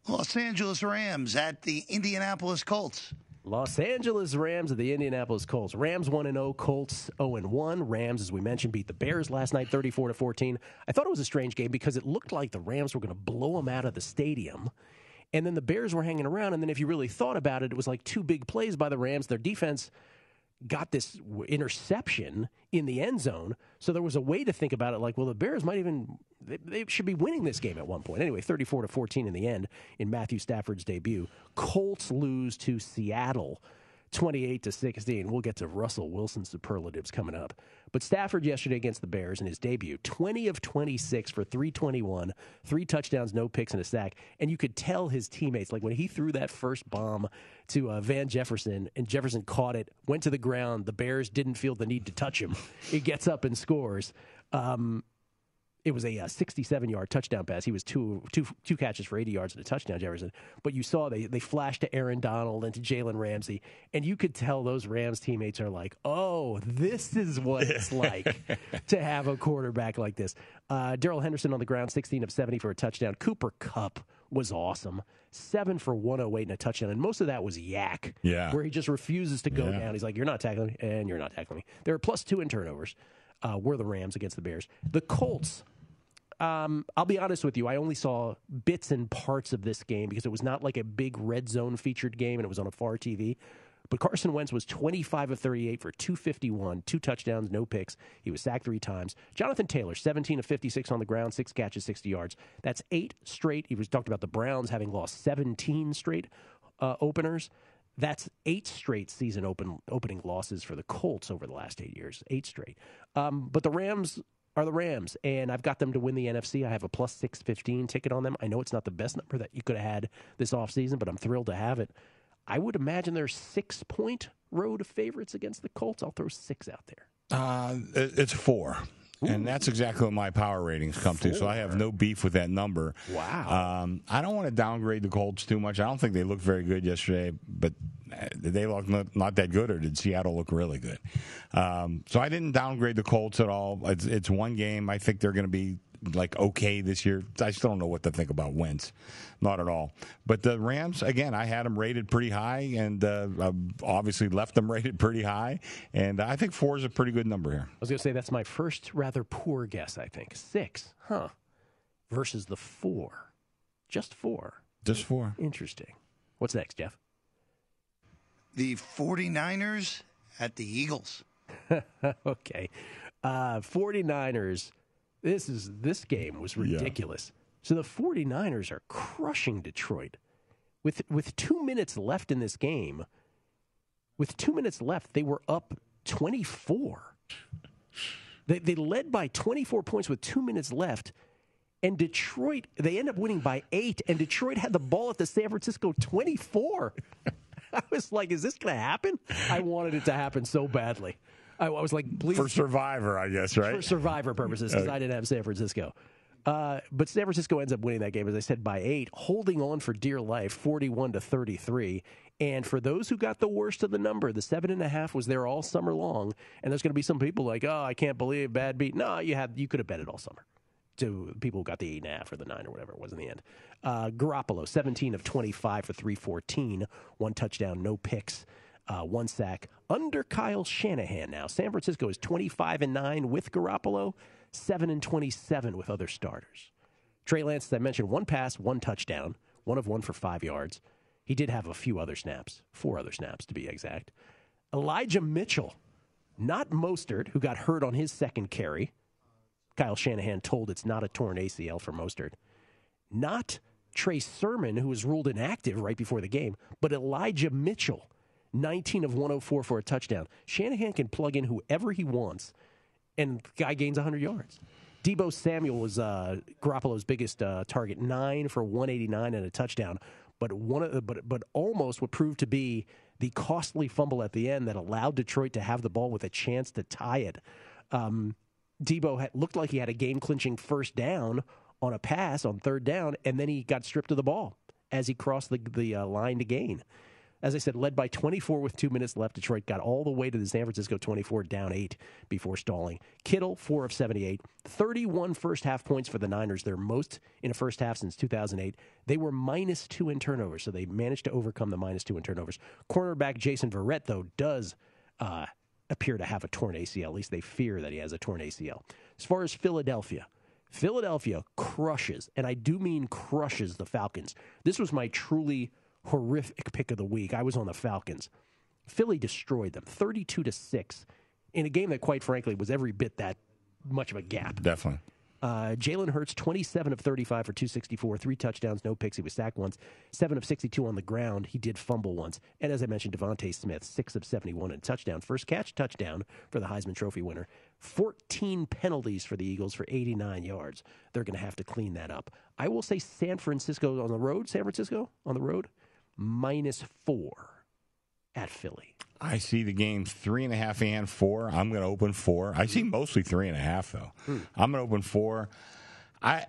Los Angeles Rams at the Indianapolis Colts. Los Angeles Rams at the Indianapolis Colts. Rams 1 and 0, Colts 0 and 1. Rams as we mentioned beat the Bears last night 34 to 14. I thought it was a strange game because it looked like the Rams were going to blow them out of the stadium. And then the Bears were hanging around and then if you really thought about it it was like two big plays by the Rams. Their defense got this interception in the end zone. So there was a way to think about it like, well, the Bears might even, they, they should be winning this game at one point. Anyway, 34 to 14 in the end in Matthew Stafford's debut. Colts lose to Seattle. 28 to 16. We'll get to Russell Wilson's superlatives coming up. But Stafford yesterday against the Bears in his debut, 20 of 26 for 321, three touchdowns, no picks, and a sack. And you could tell his teammates, like when he threw that first bomb to uh, Van Jefferson and Jefferson caught it, went to the ground, the Bears didn't feel the need to touch him. he gets up and scores. Um, it was a 67 yard touchdown pass. He was two, two, two catches for 80 yards and a touchdown, Jefferson. But you saw they, they flashed to Aaron Donald and to Jalen Ramsey, and you could tell those Rams teammates are like, oh, this is what it's like to have a quarterback like this. Uh, Darrell Henderson on the ground, 16 of 70 for a touchdown. Cooper Kupp was awesome. Seven for 108 and a touchdown. And most of that was YAC. Yeah. Where he just refuses to go Yeah. down. He's like, you're not tackling me, and you're not tackling me. There are plus two in turnovers. Uh, were the Rams against the Bears. The Colts um, I'll be honest with you. I only saw bits and parts of this game because it was not like a big red zone featured game and it was on a far TV. But Carson Wentz was 25 of 38 for 251, two touchdowns, no picks. He was sacked three times. Jonathan Taylor, 17 of 56 on the ground, six catches, 60 yards. That's eight straight. He was talked about the Browns having lost 17 straight uh, openers. That's eight straight season open opening losses for the Colts over the last eight years. Eight straight. Um, but the Rams are the Rams, and I've got them to win the NFC. I have a plus 615 ticket on them. I know it's not the best number that you could have had this offseason, but I'm thrilled to have it. I would imagine they're six point road favorites against the Colts. I'll throw six out there. Uh, it's four. And that's exactly what my power ratings come to. So I have no beef with that number. Wow. Um, I don't want to downgrade the Colts too much. I don't think they looked very good yesterday, but uh, did they look not, not that good, or did Seattle look really good? Um, so I didn't downgrade the Colts at all. It's, it's one game. I think they're going to be like okay this year. I still don't know what to think about Wentz, not at all. But the Rams, again, I had them rated pretty high, and uh, obviously left them rated pretty high. And I think four is a pretty good number here. I was going to say that's my first rather poor guess, I think. Six, huh? Versus the four. Just four. Just four. Interesting. What's next, Jeff? The 49ers at the Eagles. okay. Uh, 49ers. This is this game was ridiculous. So the 49ers are crushing Detroit. With with 2 minutes left in this game, with 2 minutes left, they were up 24. They they led by 24 points with 2 minutes left. And Detroit, they end up winning by eight, and Detroit had the ball at the San Francisco 24. I was like, is this going to happen? I wanted it to happen so badly. I, I was like, please. For Survivor, I guess, right? For Survivor purposes, because I didn't have San Francisco. Uh, but San Francisco ends up winning that game, as I said, by eight, holding on for dear life, 41 to 33. And for those who got the worst of the number, the seven and a half was there all summer long. And there's going to be some people like, oh, I can't believe bad beat. No, you had you could have bet it all summer to people who got the eight and a half or the nine or whatever it was in the end. Uh, Garoppolo, 17 of 25 for 314, one touchdown, no picks, uh, one sack. Under Kyle Shanahan now. San Francisco is 25 and 9 with Garoppolo, 7 and 27 with other starters. Trey Lance, as I mentioned, one pass, one touchdown, one of one for five yards. He did have a few other snaps, four other snaps to be exact. Elijah Mitchell, not Mostert, who got hurt on his second carry. Kyle Shanahan told it's not a torn ACL for Mostert. Not Trey Sermon, who was ruled inactive right before the game, but Elijah Mitchell, 19 of 104 for a touchdown. Shanahan can plug in whoever he wants, and the guy gains 100 yards. Deebo Samuel was uh, Garoppolo's biggest uh, target, nine for 189 and a touchdown. But one, of but but almost what proved to be the costly fumble at the end that allowed Detroit to have the ball with a chance to tie it. Um, Deebo had, looked like he had a game clinching first down on a pass on third down, and then he got stripped of the ball as he crossed the, the uh, line to gain. As I said, led by 24 with two minutes left, Detroit got all the way to the San Francisco 24, down eight before stalling. Kittle, four of 78, 31 first half points for the Niners, their most in a first half since 2008. They were minus two in turnovers, so they managed to overcome the minus two in turnovers. Cornerback Jason Verrett, though, does uh, appear to have a torn ACL. At least they fear that he has a torn ACL. As far as Philadelphia, Philadelphia crushes, and I do mean crushes the Falcons. This was my truly horrific pick of the week. I was on the Falcons. Philly destroyed them 32 to 6 in a game that quite frankly was every bit that much of a gap. Definitely. Uh, Jalen Hurts, 27 of 35 for 264, three touchdowns, no picks. He was sacked once, seven of 62 on the ground. He did fumble once. And as I mentioned, DeVonta Smith, six of 71 and touchdown. First catch, touchdown for the Heisman Trophy winner. 14 penalties for the Eagles for 89 yards. They're going to have to clean that up. I will say San Francisco on the road, San Francisco on the road, minus four at Philly. I see the game three and a half and four. I'm going to open four. I see mostly three and a half though. I'm going to open four. I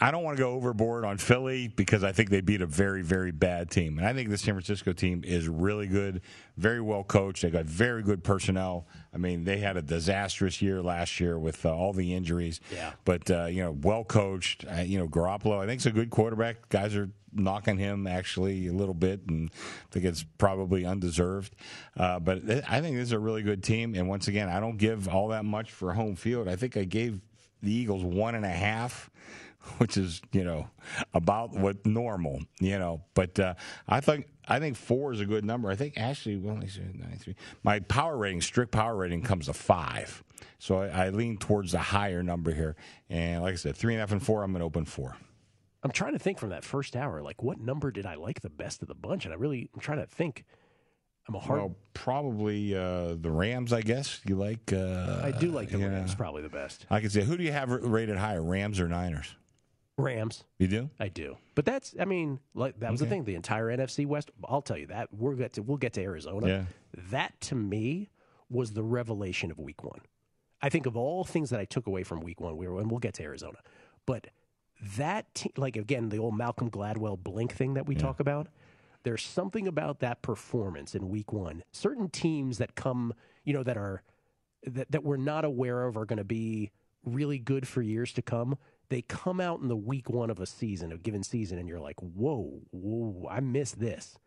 I don't want to go overboard on Philly because I think they beat a very very bad team, and I think the San Francisco team is really good, very well coached. They got very good personnel. I mean, they had a disastrous year last year with uh, all the injuries. Yeah. But uh, you know, well coached. Uh, you know, Garoppolo. I think it's a good quarterback. Guys are knocking him actually a little bit, and I think it's probably undeserved. Uh, but I think this is a really good team. And once again, I don't give all that much for home field. I think I gave the Eagles one and a half, which is you know about what normal, you know. But uh, I think I think four is a good number. I think actually, well, let me see, nine, three. My power rating, strict power rating, comes to five. So I, I lean towards the higher number here. And like I said, three and a half and four. I'm going to open four. I'm trying to think from that first hour, like what number did I like the best of the bunch? And I really, I'm trying to think. I'm a hard. Well, probably uh, the Rams, I guess. You like? Uh, I do like the yeah. Rams, probably the best. I can say, who do you have rated higher, Rams or Niners? Rams. You do? I do. But that's, I mean, like that was the thing. The entire NFC West. I'll tell you that we're get to, we'll get to Arizona. Yeah. That to me was the revelation of Week One. I think of all things that I took away from Week One, we were, and we'll get to Arizona, but that, te- like again, the old Malcolm Gladwell blink thing that we talk about. There's something about that performance in Week One. Certain teams that come, you know, that are that, that we're not aware of are going to be really good for years to come. They come out in the week one of a season, a given season, and you're like, whoa, whoa, I missed this.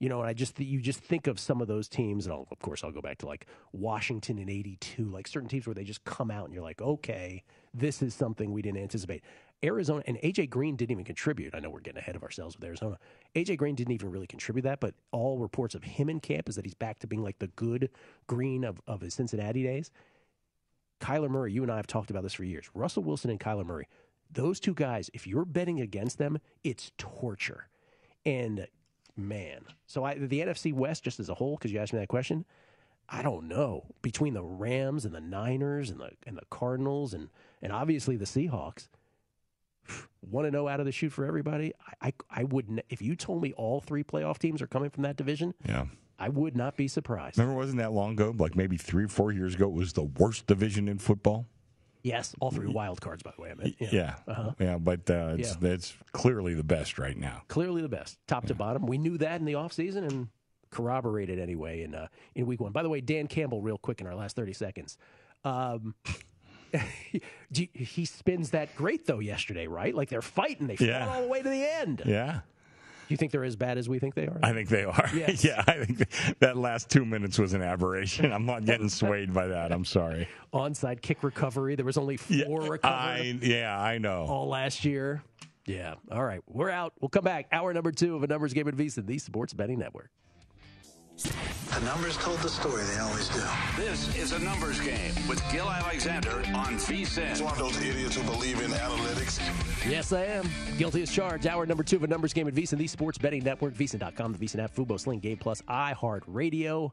You know, and I just you just think of some of those teams, and I'll, of course I'll go back to like Washington in '82, like certain teams where they just come out and you're like, okay, this is something we didn't anticipate. Arizona and AJ Green didn't even contribute. I know we're getting ahead of ourselves with Arizona. AJ Green didn't even really contribute that, but all reports of him in camp is that he's back to being like the good Green of, of his Cincinnati days. Kyler Murray, you and I have talked about this for years. Russell Wilson and Kyler Murray, those two guys, if you're betting against them, it's torture. And man, so I, the NFC West just as a whole, because you asked me that question, I don't know between the Rams and the Niners and the and the Cardinals and and obviously the Seahawks. One to zero out of the shoot for everybody. I, I I wouldn't if you told me all three playoff teams are coming from that division. Yeah. I would not be surprised. Remember, wasn't that long ago? Like maybe three or four years ago, it was the worst division in football. Yes, all three wild cards, by the way. I meant. Yeah, Yeah. yeah, Uh-huh. but uh, it's, it's clearly the best right now. Clearly the best, top to bottom. We knew that in the offseason and corroborated anyway in uh, in week one. By the way, Dan Campbell, real quick in our last 30 seconds. Um, he- he spins that great, though, yesterday, right? Like they're fighting. They fought Yeah. all the way to the end. Yeah. Do you think they're as bad as we think they are? I think they are. Yes. yeah, I think that last two minutes was an aberration. I'm not getting swayed by that. I'm sorry. Onside kick recovery. There was only four recovered I yeah, I know. all last year. Yeah. All right. We're out. We'll come back. Hour number two of a numbers game at VSiN, the Sports Betting Network. The numbers told the story. They always do. This is a numbers game with Gill Alexander on VSIN. It's one of those idiots who believe in analytics. Yes, I am. Guilty as charged. Hour number two of a numbers game at VSiN, the Sports Betting Network, VSiN.com, the VSiN app, Fubo, Sling, Game Plus, iHeartRadio,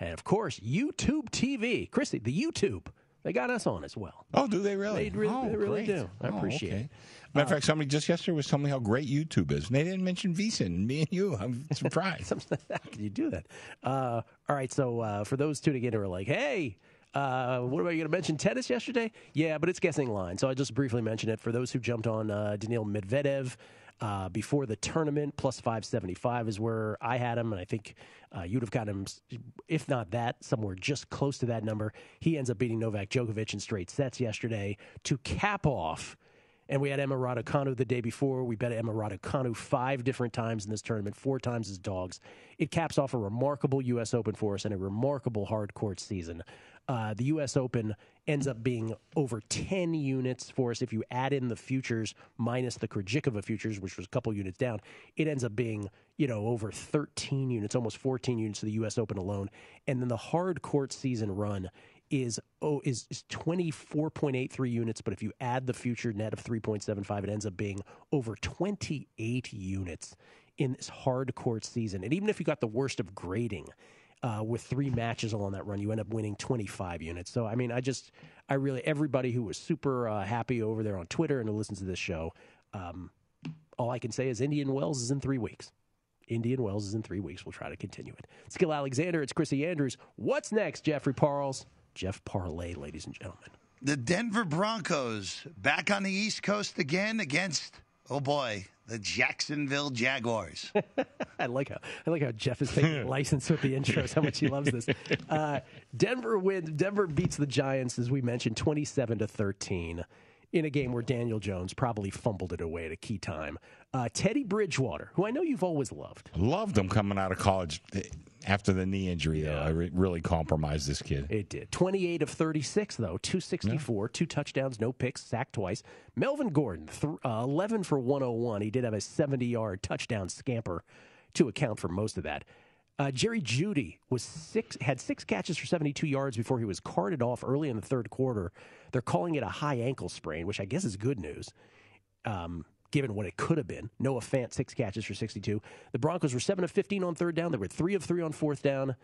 and of course, YouTube TV. Christy, the YouTube. They got us on as well. Oh, do they really? They really, oh, they really do. I Oh, appreciate okay. it. Matter of fact, somebody just yesterday was telling me how great YouTube is, and they didn't mention VSiN. Me and you, I'm surprised. How can you do that? Uh, all right, so uh, for those tuning in who are like, hey, uh, what about you going to mention tennis yesterday? Yeah, but it's guessing line. So I'll just briefly mention it. For those who jumped on uh, Daniil Medvedev uh, before the tournament, plus 575 is where I had him, and I think uh, you'd have got him, if not that, somewhere just close to that number. He ends up beating Novak Djokovic in straight sets yesterday to cap off. And we had Emma Raducanu the day before. We bet Emma Raducanu five different times in this tournament, four times as dogs. It caps off a remarkable U.S. Open for us and a remarkable hard court season. Uh, the U.S. Open ends up being over 10 units for us. If you add in the futures minus the Krejcikova futures, which was a couple units down, it ends up being, you know, over 13 units, almost 14 units to the U.S. Open alone. And then the hard court season run is oh is, is 24.83 units but if you add the future net of 3.75 it ends up being over 28 units in this hard court season and even if you got the worst of grading uh, with three matches along that run you end up winning 25 units so i mean i just i really everybody who was super uh, happy over there on twitter and who listens to this show um, all i can say is indian wells is in three weeks Indian Wells is in three weeks. We'll try to continue it. Gill Alexander, it's Chrissy Andrews. What's next, Jeffrey Parles? Jeff Parlay, ladies and gentlemen. The Denver Broncos back on the East Coast again against, oh boy, the Jacksonville Jaguars. I like how I like how Jeff is taking license with the intros. How much he loves this. Uh, Denver wins. Denver beats the Giants, as we mentioned, twenty-seven to thirteen, in a game where Daniel Jones probably fumbled it away at a key time. Uh, Teddy Bridgewater, who I know you've always loved. Loved him coming out of college after the knee injury, though. I re- really compromised this kid. It did. 28 of 36, though. 264, two touchdowns, no picks, sacked twice. Melvin Gordon, th- uh, 11 for 101. He did have a 70 yard touchdown scamper to account for most of that. Uh, Jerry Jeudy was six had six catches for 72 yards before he was carted off early in the third quarter. They're calling it a high ankle sprain, which I guess is good news. Um, given what it could have been. Noah Fant, six catches for 62. The Broncos were 7 of 15 on third down. They were 3 of 3 on fourth down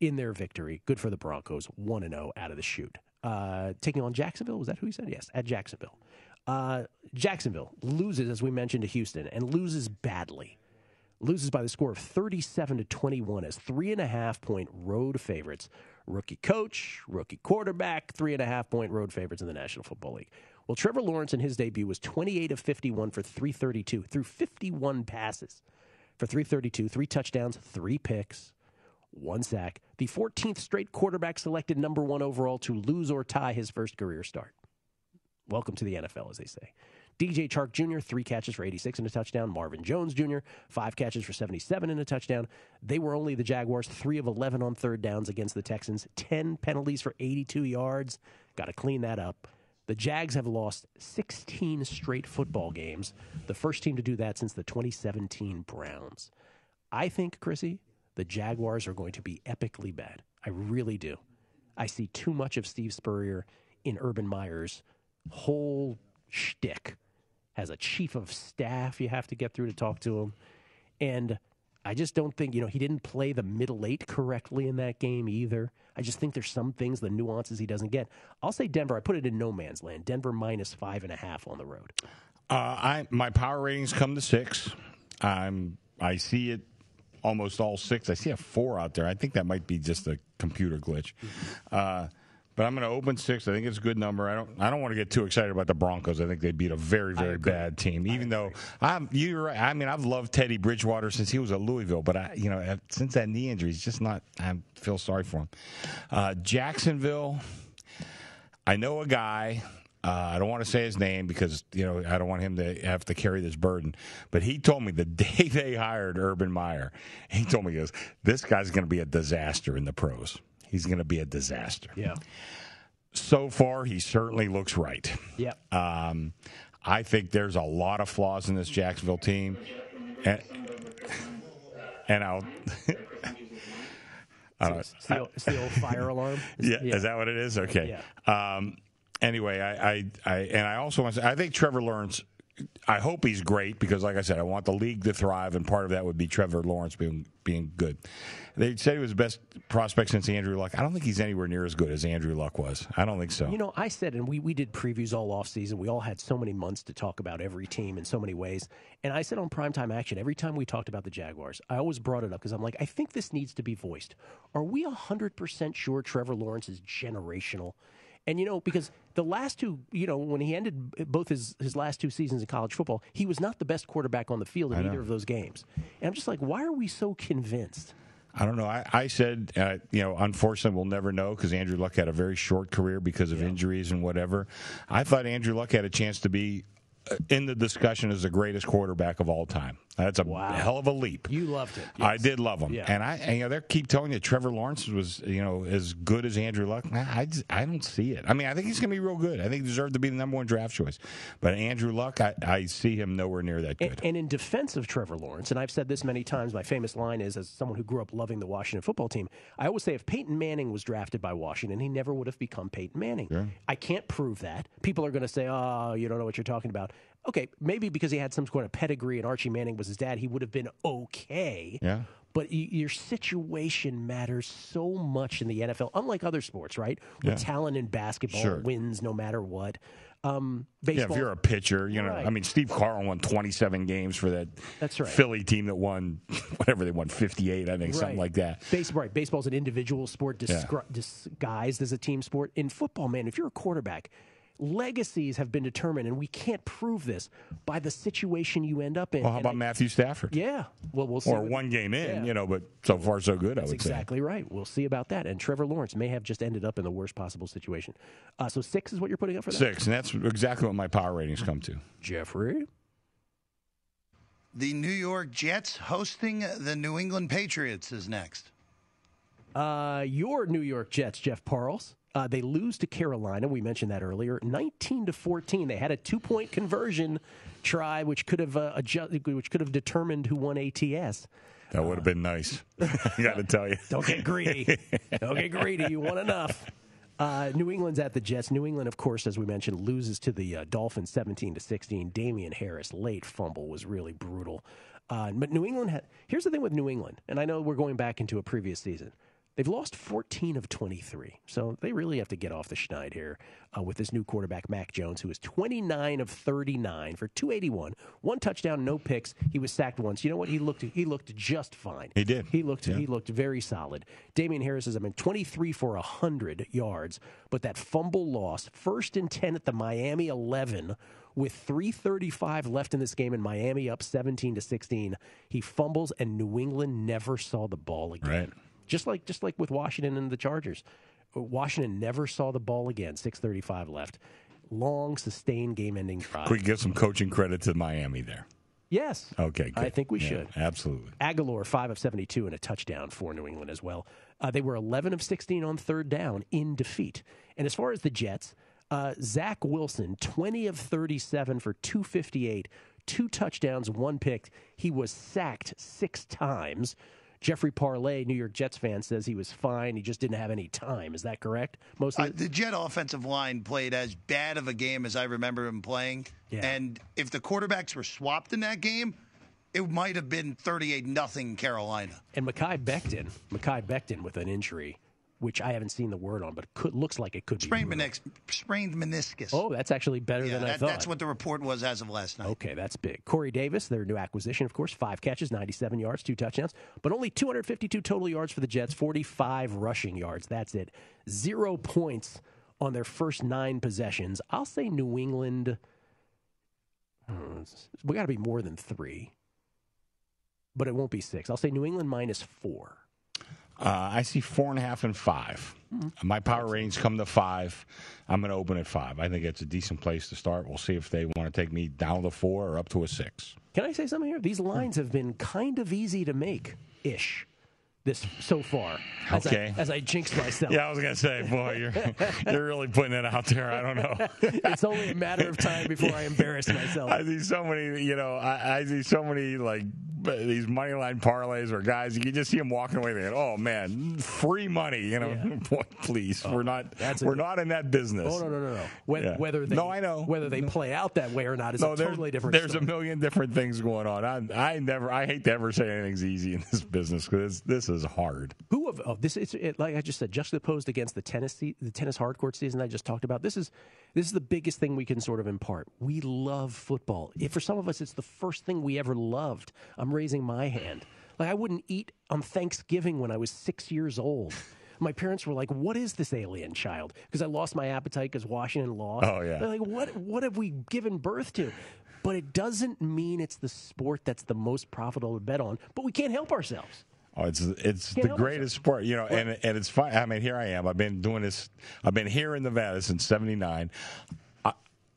in their victory. Good for the Broncos, 1 0 out of the chute. Uh, taking on Jacksonville, was that who he said? Yes, at Jacksonville. Uh, Jacksonville loses, as we mentioned, to Houston and loses badly. Loses by the score of 37 to 21 as three and a half point road favorites. Rookie coach, rookie quarterback, three and a half point road favorites in the National Football League. Well, Trevor Lawrence in his debut was 28 of 51 for 332 through 51 passes for 332, three touchdowns, three picks, one sack. The 14th straight quarterback selected number one overall to lose or tie his first career start. Welcome to the NFL, as they say. DJ Chark Jr., three catches for 86 and a touchdown. Marvin Jones Jr., five catches for 77 and a touchdown. They were only the Jaguars, three of 11 on third downs against the Texans, 10 penalties for 82 yards. Got to clean that up. The Jags have lost 16 straight football games, the first team to do that since the 2017 Browns. I think, Chrissy, the Jaguars are going to be epically bad. I really do. I see too much of Steve Spurrier in Urban Meyer's whole shtick. Has a chief of staff you have to get through to talk to him, and I just don't think you know he didn't play the middle eight correctly in that game either. I just think there's some things, the nuances he doesn't get. I'll say Denver. I put it in no man's land. Denver minus five and a half on the road. Uh, I my power ratings come to six. I'm I see it almost all six. I see a four out there. I think that might be just a computer glitch. Uh, but I'm going to open six. I think it's a good number. I don't. I don't want to get too excited about the Broncos. I think they beat a very, very bad team. Even though I'm, you're right. I mean, I've loved Teddy Bridgewater since he was at Louisville, but I, you know, since that knee injury, he's just not. I feel sorry for him. Uh, Jacksonville. I know a guy. Uh, I don't want to say his name because you know I don't want him to have to carry this burden. But he told me the day they hired Urban Meyer, he told me he goes, "This guy's going to be a disaster in the pros. He's going to be a disaster." Yeah. So far, he certainly looks right. Yep. Um, I think there's a lot of flaws in this Jacksonville team, and, and I'll. Don't- It's the, it's the old fire alarm. yeah, is that what it is? Okay. Um, anyway, I, I, I, and I also want to say, I think Trevor Lawrence. I hope he's great because, like I said, I want the league to thrive, and part of that would be Trevor Lawrence being being good. They said he was the best prospect since Andrew Luck. I don't think he's anywhere near as good as Andrew Luck was. I don't think so. You know, I said, and we, we did previews all off season. We all had so many months to talk about every team in so many ways. And I said on primetime action, every time we talked about the Jaguars, I always brought it up because I'm like, I think this needs to be voiced. Are we 100% sure Trevor Lawrence is generational? And, you know, because the last two, you know, when he ended both his, his last two seasons in college football, he was not the best quarterback on the field in either of those games. And I'm just like, why are we so convinced? I don't know. I, I said, uh, you know, unfortunately, we'll never know because Andrew Luck had a very short career because of injuries and whatever. I thought Andrew Luck had a chance to be uh, in the discussion as the greatest quarterback of all time. That's a hell of a leap. You loved it. I did love him, Yeah. and I, and, you know, they keep telling you Trevor Lawrence was, you know, as good as Andrew Luck. I, I, just- I don't see it. I mean, I think he's going to be real good. I think he deserved to be the number one draft choice. But Andrew Luck, I, I see him nowhere near that good. And, and in defense of Trevor Lawrence, and I've said this many times, my famous line is as someone who grew up loving the Washington football team, I always say if Peyton Manning was drafted by Washington, he never would have become Peyton Manning. I can't prove that. People are going to say, oh, you don't know what you're talking about. Okay, maybe because he had some sort of pedigree and Archie Manning was his dad, he would have been okay. Yeah. But y- your situation matters so much in the NFL, unlike other sports, right? Where Yeah. talent in basketball Sure. wins no matter what. Um, Yeah, if you're a pitcher, you know, Right. I mean, Steve Carl won 27 games for that That's right. Philly team that won whatever they won 58, I think, something like that. Baseball, right. Baseball's an individual sport Yeah. disguised as a team sport. In football, man, if you're a quarterback, legacies have been determined, and we can't prove this by the situation you end up in. Well, how And about I- Matthew Stafford? Yeah. Well, we'll see. Or one game in, Yeah. you know, but so far so good, I That's would say. exactly right. We'll see about that. And Trevor Lawrence may have just ended up in the worst possible situation. Uh, so six is what you're putting up for that? Six, and that's exactly what my power ratings come to. Jeffrey? The New York Jets hosting the New England Patriots is next. Uh, your New York Jets, Jeff Parles. Uh, they lose to Carolina. We mentioned that earlier, nineteen to fourteen. They had a two-point conversion try, which could have uh, adjust, which could have determined who won ATS. That would have been nice. I got to tell you. Don't get greedy. Don't get greedy. You want enough. Uh, New England's at the Jets. New England, of course, as we mentioned, loses to the uh, Dolphins 17 to 16. Damien Harris late fumble was really brutal. Uh, but New England had. Here's the thing with New England, and I know we're going back into a previous season. They've lost 14 of 23, so they really have to get off the schneid here uh, with this new quarterback, Mac Jones, who is 29 of 39 for 281, one touchdown, no picks. He was sacked once. You know what? He looked he looked just fine. He did. He looked he looked very solid. Damien Harris has I mean 23 for 100 yards, but that fumble loss, first and 10 at the Miami 11 with 335 left in this game and Miami up 17 to 16. He fumbles and New England never saw the ball again. Right. Just like just like with Washington and the Chargers. Washington never saw the ball again. 635 left. Long sustained game-ending drive. Could we give some coaching credit to Miami there? Yes. Okay, good. I think we Yeah, should. Absolutely. Agholor, 5 of 72 and a touchdown for New England as well. Uh, they were 11 of 16 on third down in defeat. And as far as the Jets, uh, Zach Wilson, 20 of 37 for 258, two touchdowns, one pick. He was sacked six times. Jeffrey Parlay, New York Jets fan, says he was fine. He just didn't have any time. Is that correct? Most uh, the Jet offensive line played as bad of a game as I remember him playing. Yeah. And if the quarterbacks were swapped in that game, it might have been 38 nothing Carolina. And Mekhi Becton, Mekhi Becton with an injury, which I haven't seen the word on, but could, looks like it could sprained be menis- sprained meniscus. Oh, that's actually better yeah, than that, I thought. That's what the report was as of last night. Okay, that's big. Corey Davis, their new acquisition, of course, five catches, 97 yards, two touchdowns, but only 252 total yards for the Jets, 45 rushing yards. That's it. Zero points on their first nine possessions. I'll say New England. hmm, We got to be more than three, but it won't be six. I'll say New England minus four. Uh, I see four and a half and five. My power ratings come to five. I'm going to open at five. I think it's a decent place to start. We'll see if they want to take me down to four or up to a six. Can I say something here? These lines have been kind of easy to make ish. This so far, as Okay. I, as I jinxed myself. Yeah, I was gonna say, boy, you're you're really putting it out there. I don't know. it's only a matter of time before I embarrass myself. I see so many, you know, I, I see so many like these money line parlays or guys. You can just see them walking away thinking, "Oh man, free money!" You know, boy, please, we're oh, not that's we're good- not in that business. Oh no no no no! Whether, Yeah. whether they, No, I know. whether they play out that way or not is no, a totally different. there's story. a million different things going on. I, I never, I hate to ever say anything's easy in this business because this is hard. Who of oh, this is it, like I just said, juxtaposed against the tennis the tennis hardcourt season I just talked about. This is this is the biggest thing we can sort of impart. We love football. If for some of us, it's the first thing we ever loved. I'm raising my hand. Like I wouldn't eat on Thanksgiving when I was six years old. My parents were like, "What is this alien child?" Because I lost my appetite because Washington lost. Oh, yeah. They're like, "What? What have we given birth to?" But it doesn't mean it's the sport that's the most profitable to bet on. But we can't help ourselves. Oh, it's it's Can't the greatest sport, you know, and and it's fun. I mean, here I am. I've been doing this. I've been here in Nevada since '79.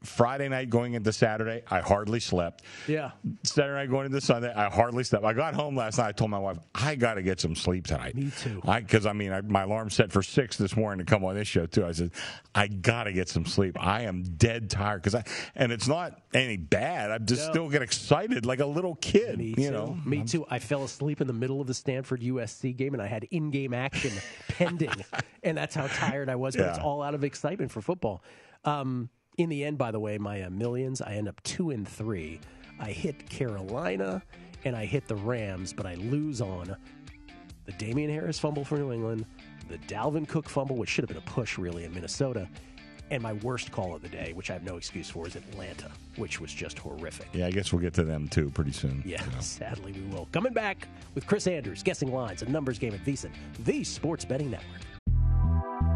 Friday night going into Saturday, I hardly slept. Yeah. Saturday night going into Sunday, I hardly slept. I got home last night. I told my wife, I got to get some sleep tonight. Me too. Because I, mean, I, my alarm set for six this morning to come on this show too. I said, I got to get some sleep. I am dead tired because I, and it's not any bad. I just No. still get excited like a little kid. Me you too. know, Me too. I fell asleep in the middle of the Stanford USC game, and I had in-game action pending, and that's how tired I was. But it's all out of excitement for football. Um, in the end, by the way, my uh, millions, I end up two and three. I hit Carolina, and I hit the Rams, but I lose on the Damien Harris fumble for New England, the Dalvin Cook fumble, which should have been a push really in Minnesota. And my worst call of the day, which I have no excuse for, is Atlanta, which was just horrific. Yeah, I guess we'll get to them too pretty soon. Yeah, sadly we will. Coming back with Chris Andrews, guessing lines, a numbers game at VSiN, the sports betting network.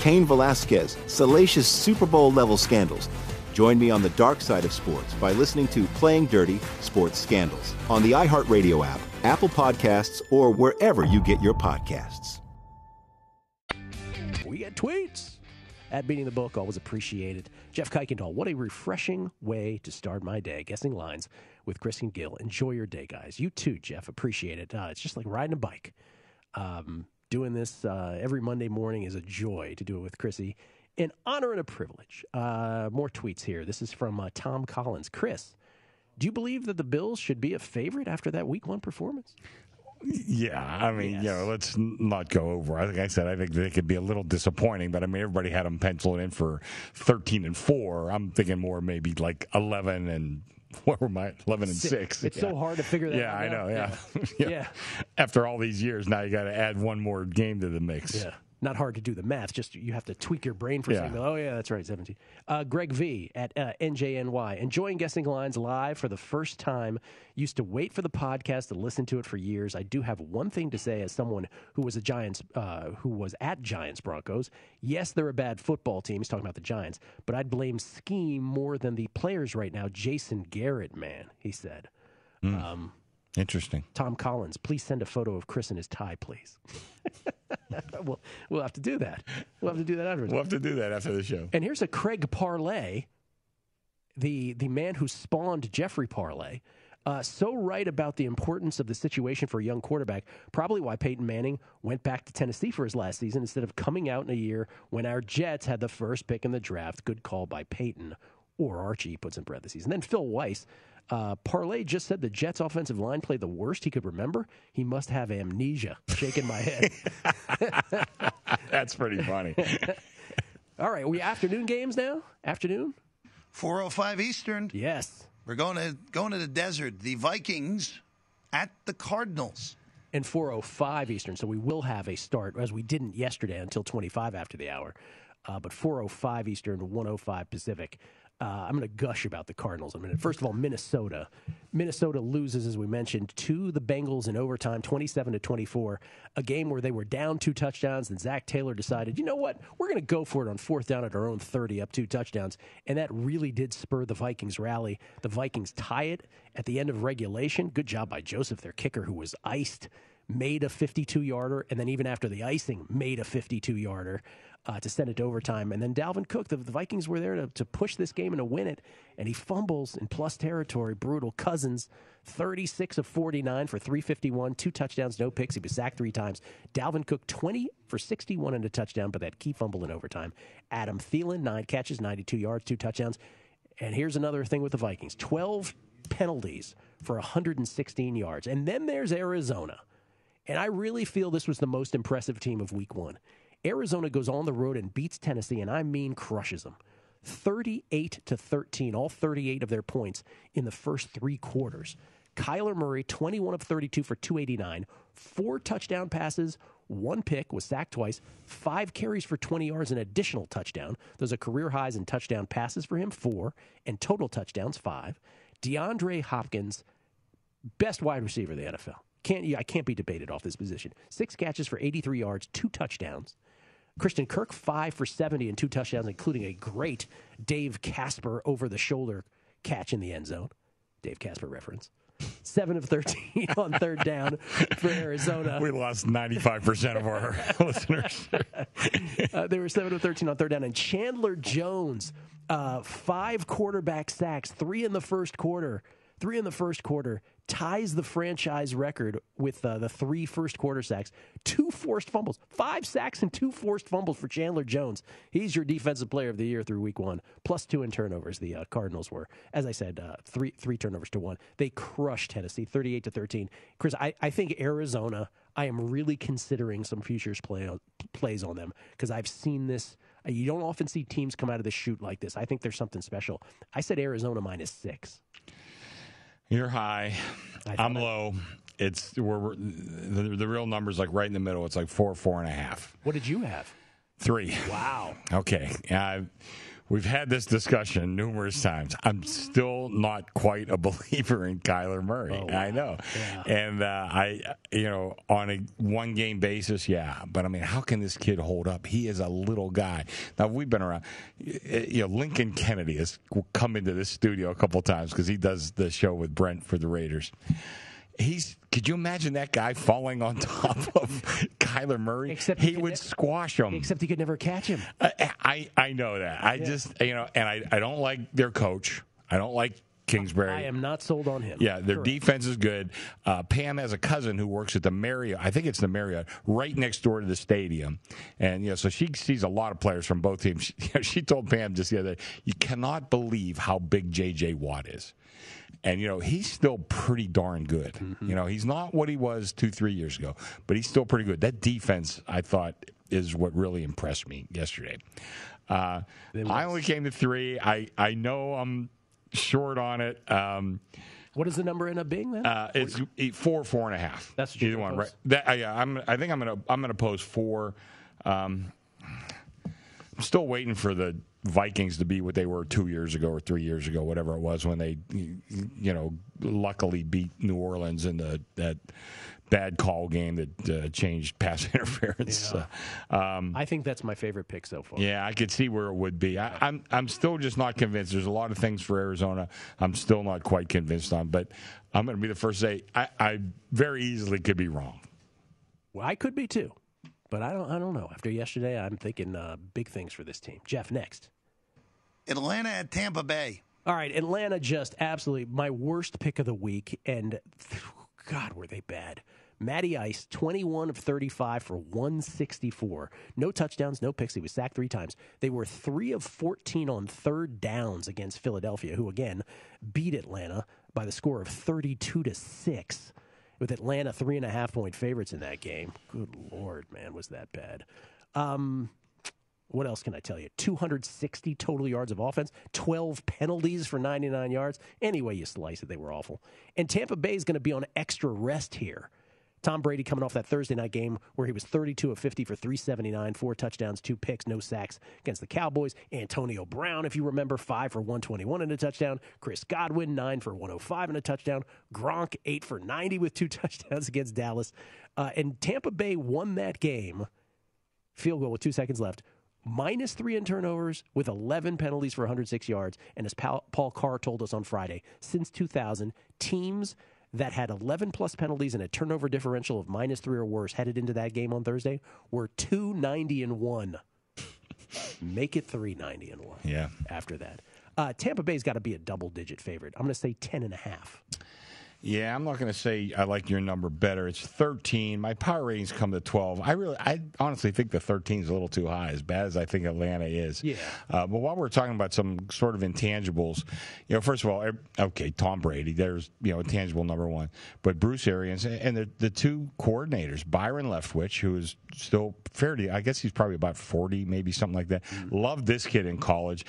Cain Velasquez, salacious Super Bowl level scandals. Join me on the dark side of sports by listening to Playing Dirty Sports Scandals on the iHeartRadio app, Apple Podcasts, or wherever you get your podcasts. We get tweets at Beating the Book. Always appreciated. Jeff Kuykendall, what a refreshing way to start my day. Guessing lines with Chris and Gill. Enjoy your day, guys. You too, Jeff. Appreciate it. Uh, it's just like riding a bike. Um, doing this uh, every Monday morning is a joy to do it with Chrissy. An honor and a privilege. Uh, more tweets here. This is from uh, Tom Collins. Chris, do you believe that the Bills should be a favorite after that week one performance? Yeah, I mean, you know, let's not go over. I think I said I think they could be a little disappointing, but I mean, everybody had them penciled in for thirteen and four. I'm thinking more maybe like eleven and what were my eleven and six? It's so hard to figure that out. Yeah, I know. Yeah. Yeah. Yeah. After all these years, now you got to add one more game to the mix. Yeah. Not hard to do the math. Just you have to tweak your brain for a Yeah. second. Oh yeah, that's right, seventeen. Uh, Greg V at uh, NJNY enjoying guessing lines live for the first time. Used to wait for the podcast to listen to it for years. I do have one thing to say as someone who was a Giants, uh, who was at Giants Broncos. Yes, they're a bad football team. He's talking about the Giants, but I'd blame scheme more than the players right now. Jason Garrett, man, he said. Um, Interesting. Tom Collins, please send a photo of Chris in his tie, please. we'll, we'll have to do that. We'll have to do that afterwards. We'll have to do that after the show. And here's a Craig Parlay, the the man who spawned Jeffrey Parlay. Uh, so right about the importance of the situation for a young quarterback. Probably why Peyton Manning went back to Tennessee for his last season instead of coming out in a year when our Jets had the first pick in the draft. Good call by Peyton or Archie, puts in parentheses. And then Phil Weiss. Uh, Parlay just said the Jets' offensive line played the worst he could remember. He must have amnesia. Shaking my head. That's pretty funny. All right, are we afternoon games now? Afternoon? 405 Eastern. Yes. We're going to going to the desert. The Vikings at the Cardinals. and 405 Eastern. So we will have a start, as we didn't yesterday until 25 after the hour. Uh, but 405 Eastern, 105 Pacific. Uh, I'm going to gush about the Cardinals in a minute. First of all, Minnesota. Minnesota loses, as we mentioned, to the Bengals in overtime, 27 to 24. A game where they were down two touchdowns, and Zac Taylor decided, you know what, we're going to go for it on fourth down at our own 30, up two touchdowns, and that really did spur the Vikings rally. The Vikings tie it at the end of regulation. Good job by Joseph, their kicker, who was iced made a 52 yarder, and then even after the icing, made a 52 yarder uh, to send it to overtime. And then Dalvin Cook, the, the Vikings were there to, to push this game and to win it, and he fumbles in plus territory. Brutal. Cousins, 36 of 49 for 351, two touchdowns, no picks. He was sacked three times. Dalvin Cook, 20 for 61 and a touchdown, but that key fumble in overtime. Adam Thielen, nine catches, 92 yards, two touchdowns. And here's another thing with the Vikings 12 penalties for 116 yards. And then there's Arizona. And I really feel this was the most impressive team of week one. Arizona goes on the road and beats Tennessee, and I mean crushes them. 38 to 13, all 38 of their points in the first three quarters. Kyler Murray, 21 of 32 for 289, four touchdown passes, one pick, was sacked twice, five carries for 20 yards, an additional touchdown. Those are career highs in touchdown passes for him, four, and total touchdowns, five. DeAndre Hopkins, best wide receiver in the NFL. Can't I can't be debated off this position. Six catches for 83 yards, two touchdowns. Christian Kirk five for 70 and two touchdowns, including a great Dave Casper over the shoulder catch in the end zone. Dave Casper reference. Seven of 13 on third down for Arizona. We lost 95% of our listeners. uh, they were 7 of 13 on third down. And Chandler Jones, uh, five quarterback sacks, three in the first quarter. Three in the first quarter ties the franchise record with uh, the three first quarter sacks, two forced fumbles, five sacks and two forced fumbles for Chandler Jones. He's your defensive player of the year through week one, plus two in turnovers. The uh, Cardinals were, as I said, uh, three three turnovers to one. They crushed Tennessee, thirty eight to thirteen. Chris, I, I think Arizona. I am really considering some futures play plays on them because I've seen this. You don't often see teams come out of the shoot like this. I think there's something special. I said Arizona minus six. You're high. I'm low. It's we're, we're- the, the real number's like right in the middle. It's like four, four and a half, What did you have? three. Wow. Okay. Uh, we've had this discussion numerous times. I'm still not quite a believer in Kyler Murray. I know. And uh, I, you know, on a one game basis, yeah. But I mean, how can this kid hold up? He is a little guy. Now, we've been around. You know, Lincoln Kennedy has come into this studio a couple times because he does the show with Brent for the Raiders. He's. Could you imagine that guy falling on top of Kyler Murray? Except he could would ne- squash him. Except he could never catch him. I, I I know that. I just you know, and I I don't like their coach. I don't like Kingsbury. I am not sold on him. Yeah, their Correct. defense is good. Uh, Pam has a cousin who works at the Marriott. I think it's the Marriott right next door to the stadium, and you know, so she sees a lot of players from both teams. She, she told Pam just the other day, "You cannot believe how big J.J. Watt is." And you know he's still pretty darn good. Mm-hmm. You know he's not what he was two, three years ago, but he's still pretty good. That defense, I thought, is what really impressed me yesterday. Uh, I only came to three. I I know I'm short on it. Um, what does the number end up being then? Uh, it's eight, four, four and a half. That's what you're either one, right? That, uh, yeah, I'm. I think I'm gonna. I'm gonna post four. Um, I'm still waiting for the Vikings to be what they were two years ago or three years ago, whatever it was, when they, you know, luckily beat New Orleans in the that bad call game that uh, changed pass interference. Uh, um, I think that's my favorite pick so far. yeah, I could see where it would be. I, I'm I'm still just not convinced. There's a lot of things for Arizona I'm still not quite convinced on, but I'm going to be the first to say I, I very easily could be wrong. Well, I could be too, but I don't. I don't know. After yesterday, I'm thinking uh, big things for this team. Jeff, next. Atlanta at Tampa Bay. All right, Atlanta just absolutely my worst pick of the week, and God, were they bad. Matty Ice, 21 of 35 for 164. No touchdowns, no picks. He was sacked three times. They were 3 of 14 on third downs against Philadelphia, who again beat Atlanta by the score of 32 to 6. With Atlanta three and a half point favorites in that game. Good Lord, man, was that bad. Um, what else can I tell you? 260 total yards of offense, 12 penalties for 99 yards. Any way you slice it, they were awful. And Tampa Bay is going to be on extra rest here. Tom Brady coming off that Thursday night game where he was 32 of 50 for 379, four touchdowns, two picks, no sacks against the Cowboys. Antonio Brown, if you remember, five for 121 and a touchdown. Chris Godwin, nine for 105 and a touchdown. Gronk, eight for 90 with two touchdowns against Dallas. Uh, and Tampa Bay won that game field goal with two seconds left, minus three in turnovers with 11 penalties for 106 yards. And as Paul, Carr told us on Friday, since 2000, teams that had 11 plus penalties and a turnover differential of minus three or worse headed into that game on Thursday were 290 and one. Make it 390 and one. Yeah. After that, uh, Tampa Bay's got to be a double digit favorite. I'm going to say 10 and a half. Yeah, I'm not going to say I like your number better. It's 13. My power ratings come to 12. I really, I honestly think the 13 is a little too high, as bad as I think Atlanta is. Yeah. Uh, but while we're talking about some sort of intangibles, you know, first of all, okay, Tom Brady, there's you know intangible number one, but Bruce Arians and the the two coordinators, Byron Leftwich, who is still fairly, I guess he's probably about 40, maybe something like that. Loved this kid in college.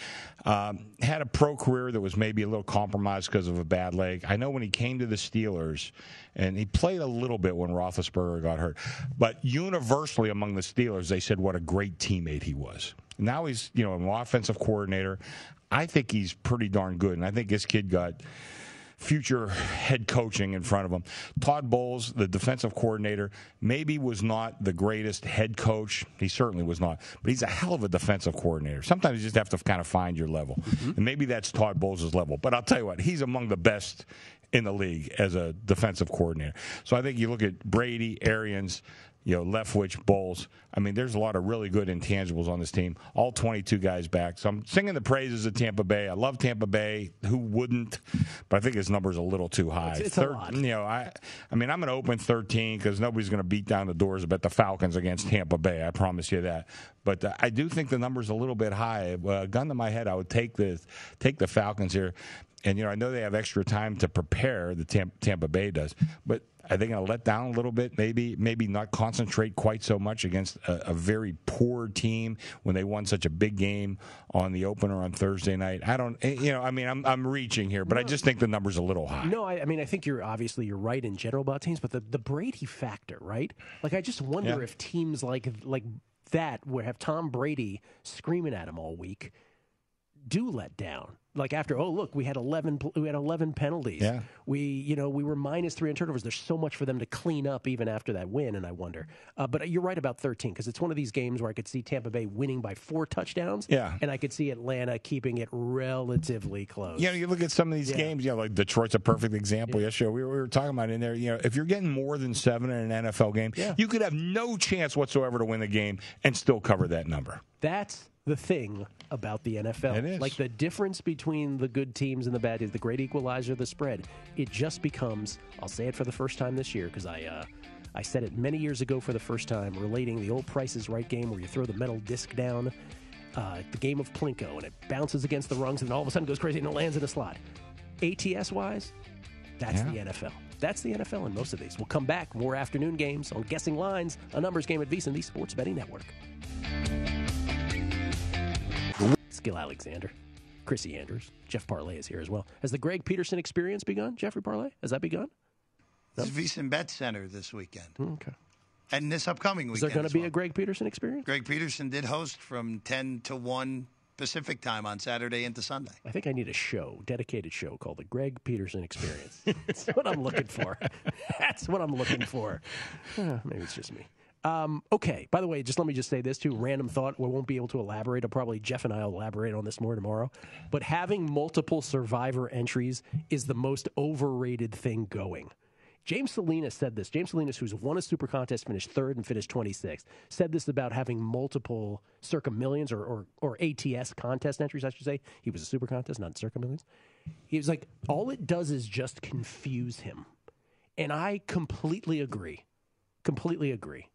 Um, had a pro career that was maybe a little compromised because of a bad leg. I know when he came to the Steelers, and he played a little bit when Roethlisberger got hurt, but universally among the Steelers, they said what a great teammate he was. Now he's you know an offensive coordinator. I think he's pretty darn good, and I think this kid got future head coaching in front of him. Todd Bowles, the defensive coordinator, maybe was not the greatest head coach. He certainly was not, but he's a hell of a defensive coordinator. Sometimes you just have to kind of find your level, mm-hmm. and maybe that's Todd Bowles' level. But I'll tell you what, he's among the best in the league as a defensive coordinator. So I think you look at Brady, Arians, you know, Leftwich, Bowles. I mean, there's a lot of really good intangibles on this team. All 22 guys back. So I'm singing the praises of Tampa Bay. I love Tampa Bay. Who wouldn't? But I think his number's a little too high. It's- it's a lot. You know, I, I mean, I'm going to open 13 because nobody's going to beat down the doors about the Falcons against Tampa Bay. I promise you that. But uh, I do think the number's a little bit high. Uh, gun to my head, I would take the take the Falcons here. And you know, I know they have extra time to prepare. The Tampa, Tampa Bay does, but are they going to let down a little bit? Maybe, maybe not concentrate quite so much against a, a, very poor team when they won such a big game on the opener on Thursday night. I don't, eh, you know, I mean, I'm I'm reaching here, but I just think the number's a little high. No, I, I mean, I think you're obviously you're right in general about teams, but the the Brady factor, right? Like, I just wonder Yeah. if teams like like that would have Tom Brady screaming at him all week do let down. Like after, oh look, we had eleven, we had eleven penalties. Yeah. We, you know, we were minus three on turnovers. There's so much for them to clean up even after that win, and I wonder. Uh, but you're right about 13 because it's one of these games where I could see Tampa Bay winning by four touchdowns. Yeah. and I could see Atlanta keeping it relatively close. You know, you look at some of these Yeah. games. You know, like Detroit's a perfect example. Yesterday, we were, we were talking about in there. You know, if you're getting more than seven in an NFL game, you could have no chance whatsoever to win the game and still cover that number. That's the thing about the NFL. It is. Like the difference between the good teams and the bad is the great equalizer, the spread. It just becomes. I'll say it for the first time this year because I. Uh, I said it many years ago for the first time, relating the old Price is Right game where you throw the metal disc down, uh, the game of Plinko, and it bounces against the rungs and all of a sudden goes crazy and it lands in a slot. ATS wise, that's the NFL. That's the NFL in most of these. We'll come back. More afternoon games on Guessing Lines, a numbers game at VSiN, the Sports Betting Network. Gill Alexander, Chrissy Andrews, Jeff Parlay is here as well. Has the Greg Peterson experience begun, Jeffrey Parlay? Has that begun? It's VSiN Bet Center this weekend. Okay. And this upcoming weekend. Is there going to be well. a Greg Peterson experience? Greg Peterson did host from 10 to 1 Pacific time on Saturday into Sunday. I think I need a show, dedicated show called the Greg Peterson Experience. That's what I'm looking for. That's what I'm looking for. Uh, maybe it's just me. Um, okay. By the way, just let me just say this too. Random thought. We won't be able to elaborate. I'll probably Jeff and I will elaborate on this more tomorrow. But having multiple survivor entries is the most overrated thing going. James Salinas said this. James Salinas, who's won a super contest, finished third and finished 26th, said this about having multiple circa millions or, or, or ATS contest entries, I should say. He was a super contest, not circa millions. He was like, all it does is just confuse him. And I completely agree. Completely agree.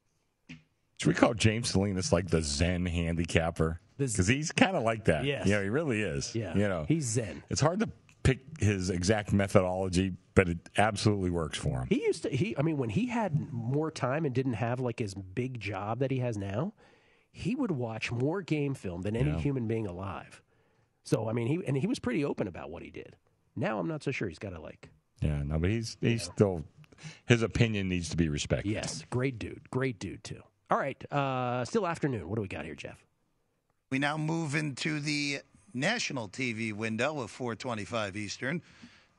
Should we call James Salinas like the Zen handicapper? Because he's kind of like that. Yeah, he really is. Yeah. You know, He's Zen. It's hard to pick his exact methodology, but it absolutely works for him. He used to. He. I mean, when he had more time and didn't have like his big job that he has now, he would watch more game film than any Yeah. human being alive. So I mean, he and he was pretty open about what he did. Now I'm not so sure. He's got to like. Yeah, no, but he's he's still his opinion needs to be respected. Yes, great dude. Great dude too. All right. Uh, still afternoon. What do we got here, Jeff? We now move into the national TV window of 425 Eastern.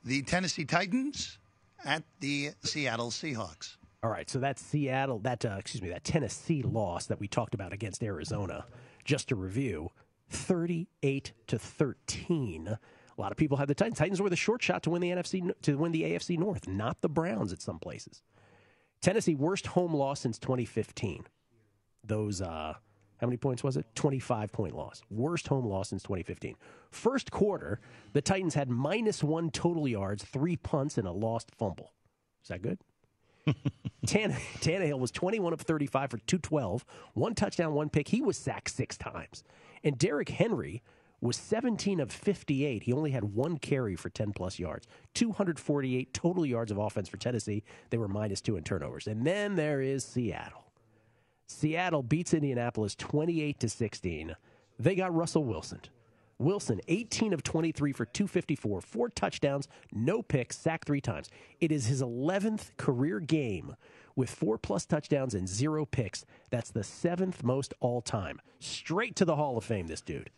The Tennessee Titans at the Seattle Seahawks. All right, so that Seattle, that uh, excuse me, that Tennessee loss that we talked about against Arizona. Just to review, thirty-eight to thirteen. A lot of people had the Titans. Titans were the short shot to win the NFC to win the AFC North, not the Browns at some places. Tennessee worst home loss since 2015. Those uh, how many points was it? 25 point loss. Worst home loss since 2015. First quarter, the Titans had minus one total yards, three punts, and a lost fumble. Is that good? Tan- Tannehill was 21 of 35 for 212, one touchdown, one pick. He was sacked six times. And Derrick Henry was 17 of 58. He only had one carry for 10 plus yards. 248 total yards of offense for Tennessee. They were minus two in turnovers. And then there is Seattle. Seattle beats Indianapolis 28 to 16. They got Russell Wilson. Wilson, 18 of 23 for 254, four touchdowns, no picks, sacked three times. It is his 11th career game with four plus touchdowns and zero picks. That's the seventh most all time. Straight to the Hall of Fame, this dude.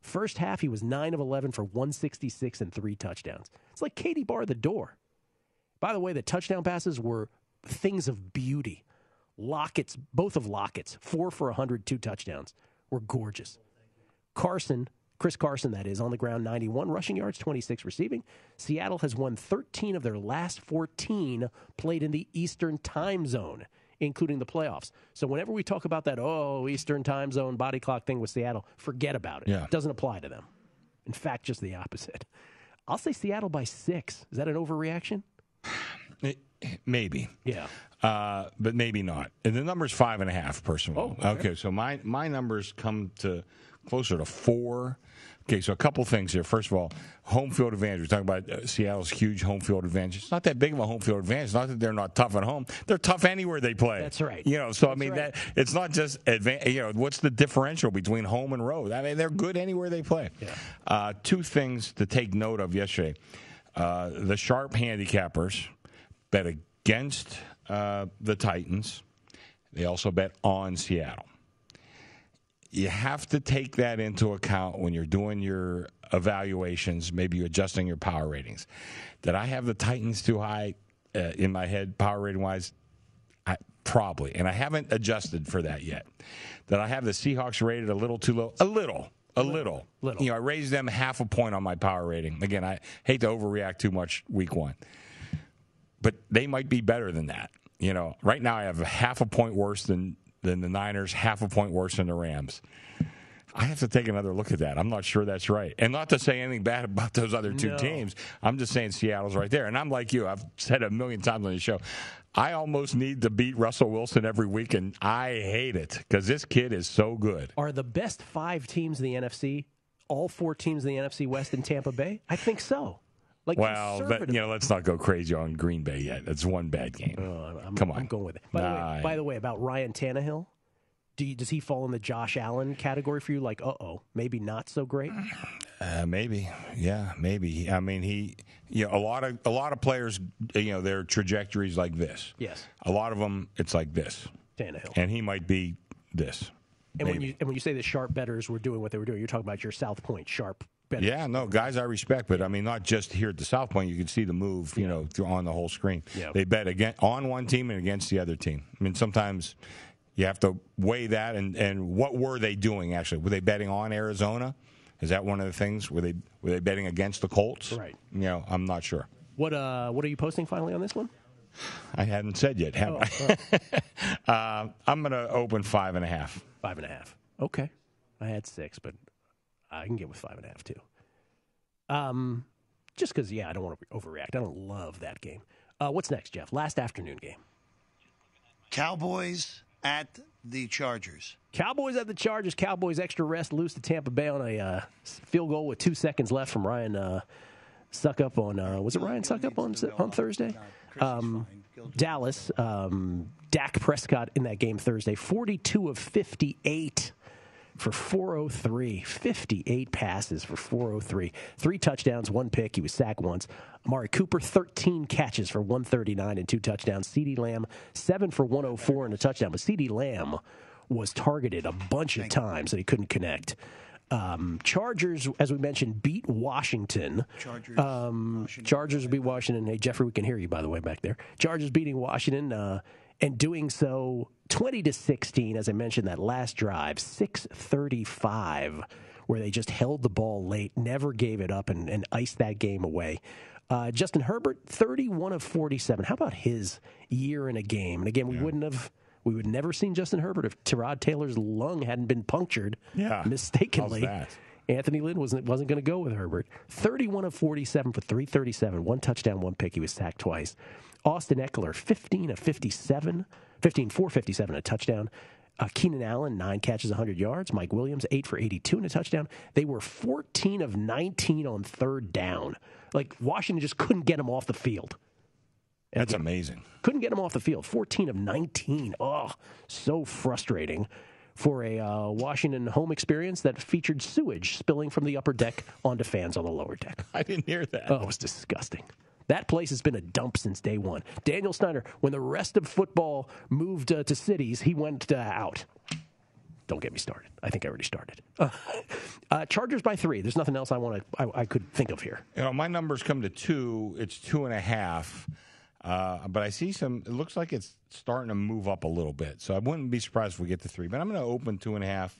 First half, he was 9 of 11 for 166 and three touchdowns. It's like Katie Bar the door. By the way, the touchdown passes were things of beauty. Lockett's, both of Lockett's, four for 100, two touchdowns, were gorgeous. Carson, Chris Carson, that is, on the ground, 91 rushing yards, 26 receiving. Seattle has won 13 of their last 14 played in the Eastern time zone, including the playoffs. So whenever we talk about that, oh, Eastern time zone body clock thing with Seattle, forget about it. Yeah. It doesn't apply to them. In fact, just the opposite. I'll say Seattle by six. Is that an overreaction? Maybe. Yeah. Uh, but maybe not. And the number's five and a half, personally. Oh, okay. okay. So my my numbers come to closer to four. Okay, so a couple things here. First of all, home field advantage. We're talking about uh, Seattle's huge home field advantage. It's not that big of a home field advantage. It's not that they're not tough at home. They're tough anywhere they play. That's right. You know, so I mean right. that it's not just advan- You know, what's the differential between home and road? I mean, they're good anywhere they play. Uh, two things to take note of yesterday: uh, the sharp handicappers bet against uh, the Titans. They also bet on Seattle you have to take that into account when you're doing your evaluations. Maybe you're adjusting your power ratings. Did I have the Titans too high uh, in my head, power rating wise? I, probably, and I haven't adjusted for that yet. Did I have the Seahawks rated a little too low? A little. A little. Little. You know, I raised them half a point on my power rating. Again, I hate to overreact too much week one, but they might be better than that. You know, right now I have a half a point worse than than the Niners, half a point worse than the Rams. I have to take another look at that. I'm not sure that's right. And not to say anything bad about those other two No. teams. I'm just saying Seattle's right there. And I'm like you. I've said a million times on the show. I almost need to beat Russell Wilson every week, and I hate it because this kid is so good. Are the best five teams in the NFC all four teams in the NFC West in Tampa Bay? I think so. Like well, but, you know, let's not go crazy on Green Bay yet. That's one bad game. I'm, Come on, I'm going with it. By, the way, by the way, about Ryan Tannehill, do you, does he fall in the Josh Allen category for you? Like, uh oh, maybe not so great. Uh, maybe, yeah, maybe. I mean, he, you know, a lot of a lot of players, you know, their trajectories like this. Yes. A lot of them, it's like this, Tannehill. and he might be this. And when you and when you say the sharp betters were doing what they were doing, you're talking about your South Point sharp betters. Yeah, no, guys I respect, but I mean, not just here at the South Point. You can see the move, you know, through, on the whole screen. Yeah. They bet again on one team and against the other team. I mean, sometimes you have to weigh that. And, and what were they doing actually? Were they betting on Arizona? Is that one of the things? Were they were they betting against the Colts? Right. You know, I'm not sure. What uh what are you posting finally on this one? I hadn't said yet, have Oh, I? uh, I'm going to open five and a half. Five and a half. Okay. I had six, but I can get with five and a half too. Um, just because, yeah, I don't want to overreact. I don't love that game. Uh, what's next, Jeff? Last afternoon game. Cowboys at the Chargers. Cowboys at the Chargers. Cowboys extra rest, lose to Tampa Bay on a uh, field goal with two seconds left from Ryan uh, Succop on. Uh, was it Ryan Succop on on Thursday? Um, Dallas. Um, Dak Prescott in that game Thursday, forty-two of fifty-eight for 403. 58 passes for 403. Three touchdowns, one pick. He was sacked once. Amari Cooper, 13 catches for 139 and two touchdowns. CeeDee Lamb, 7 for 104 and a touchdown. But CeeDee Lamb was targeted a bunch of times and he couldn't connect. Um, Chargers, as we mentioned, beat Washington. Chargers. Um, Chargers beat Washington. Hey, Jeffrey, we can hear you, by the way, back there. Chargers beating Washington uh, and doing so 20 to 16, as I mentioned, that last drive, 635, where they just held the ball late, never gave it up, and, and iced that game away. Uh, Justin Herbert, 31 of 47. How about his year in a game? And again, we wouldn't have. We would never seen Justin Herbert if Tyrod Taylor's lung hadn't been punctured Yeah. mistakenly. Anthony Lynn wasn't wasn't going to go with Herbert. 31 of 47 for 337, one touchdown, one pick. He was sacked twice. Austin Ekeler, 15 of 57, 15 for 57, a touchdown. Uh, Keenan Allen, nine catches, 100 yards. Mike Williams, eight for 82 and a touchdown. They were 14 of 19 on third down. Like Washington just couldn't get him off the field. That's amazing. Couldn't get him off the field. 14 of 19. Oh, so frustrating for a uh, Washington home experience that featured sewage spilling from the upper deck onto fans on the lower deck. I didn't hear that. Oh, it was disgusting. That place has been a dump since day one. Daniel Snyder, when the rest of football moved uh, to cities, he went uh, out. Don't get me started. I think I already started. Uh, Chargers by three. There's nothing else I want to. I, I could think of here. You know, my numbers come to two. It's two and a half. Uh, but I see some. It looks like it's starting to move up a little bit. So I wouldn't be surprised if we get to three. But I'm going to open two and a half.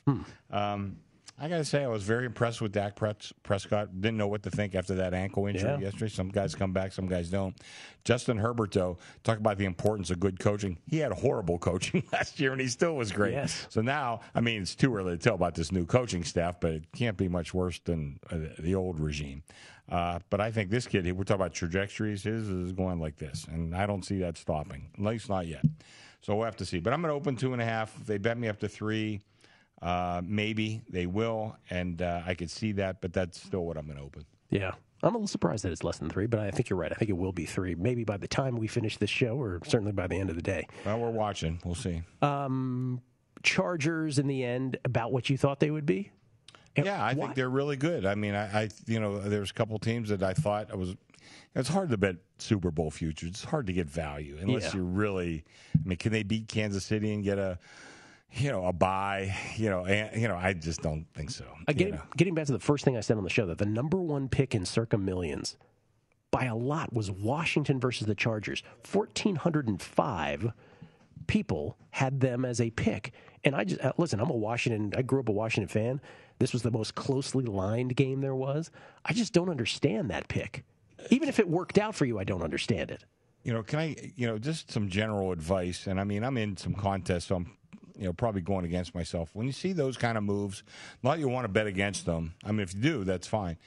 Um, I got to say, I was very impressed with Dak Prescott. Didn't know what to think after that ankle injury Yeah. yesterday. Some guys come back, some guys don't. Justin Herbert, though, talk about the importance of good coaching. He had horrible coaching last year, and he still was great. Yes. So now, I mean, it's too early to tell about this new coaching staff, but it can't be much worse than uh, the old regime. Uh, but I think this kid, we're talking about trajectories, his is going like this, and I don't see that stopping, at least not yet. So we'll have to see. But I'm going to open two and a half. They bet me up to three, Uh, maybe they will, and uh, I could see that, but that's still what I'm going to open. Yeah. I'm a little surprised that it's less than three, but I think you're right. I think it will be three, maybe by the time we finish this show, or certainly by the end of the day. Well, we're watching. We'll see. Um, Chargers in the end about what you thought they would be. Yeah, I think they're really good. I mean, I, I you know, there's a couple teams that I thought I was. It's hard to bet Super Bowl futures. It's hard to get value unless Yeah. you're really. I mean, can they beat Kansas City and get a, you know, a buy? You know, and, you know, I just don't think so. Uh, you getting, know. getting back to the first thing I said on the show, that the number one pick in circa millions by a lot was Washington versus the Chargers. 1,405 people had them as a pick. And I just, uh, listen, I'm a Washington, I grew up a Washington fan. This was the most closely lined game there was. I just don't understand that pick. Even if it worked out for you, I don't understand it. You know, can I, you know, just some general advice? And I mean, I'm in some contests, so I'm, you know, probably going against myself. When you see those kind of moves, not you want to bet against them. I mean, if you do, that's fine.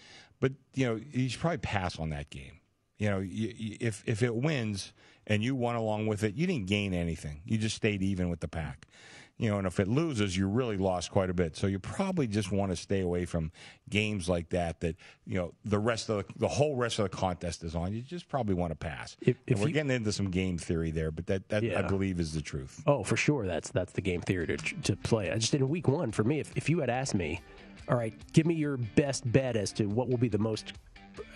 But you know, you should probably pass on that game. You know, you, you, if if it wins and you won along with it, you didn't gain anything. You just stayed even with the pack. You know, and if it loses, you really lost quite a bit. So you probably just want to stay away from games like that. That you know, the rest of the, the whole rest of the contest is on. You just probably want to pass. If- if we're you- getting into some game theory there, but that, that I believe is the truth. Oh, for sure. That's that's the game theory to, to play. I just in week one for me. If, if you had asked me, all right, give me your best bet as to what will be the most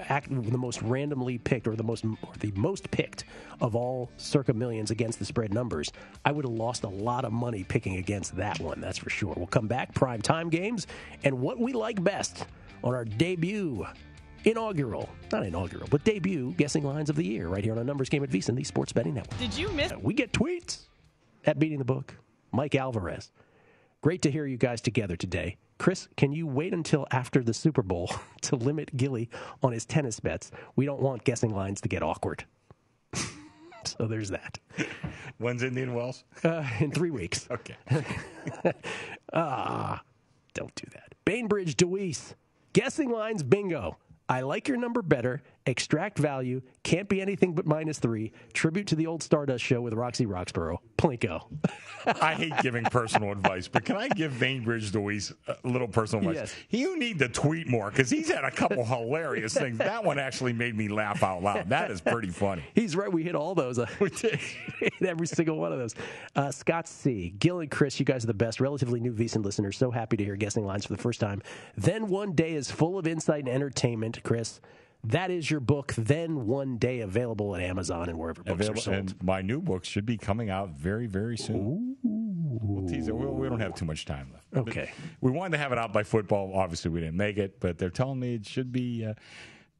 act, the most randomly picked or the most or the most picked of all circa millions against the spread numbers, I would have lost a lot of money picking against that one. That's for sure. We'll come back prime time games and what we like best on our debut. Inaugural, not inaugural, but debut guessing lines of the year right here on a numbers game at VSiN, the Sports Betting Network. Did you miss? We get tweets at Beating the Book. Mike Alvarez. Great to hear you guys together today. Chris, can you wait until after the Super Bowl to limit Gilly on his tennis bets? We don't want guessing lines to get awkward. so there's that. When's Indian Wells? Uh, in three weeks. Okay. ah, don't do that. Bainbridge Deweese. Guessing lines bingo. I like your number better. Extract value. Can't be anything but minus three. Tribute to the old Stardust show with Roxy Roxborough. Plinko. I hate giving personal advice, but can I give Bainbridge Deweese a little personal advice? Yes. You need to tweet more because he's had a couple hilarious things. That one actually made me laugh out loud. That is pretty funny. He's right. We hit all those. we did. hit every single one of those. Uh, Scott C. Gill and Chris, you guys are the best. Relatively new VSiN listeners. So happy to hear guessing lines for the first time. Then one day is full of insight and entertainment. Chris, that is your book. Then one day available at Amazon and wherever books Available, are sold. and my new book should be coming out very, very soon. We'll tease it. We, we don't have too much time left. But Okay. we wanted to have it out by football. Obviously, we didn't make it, but they're telling me it should be. Uh,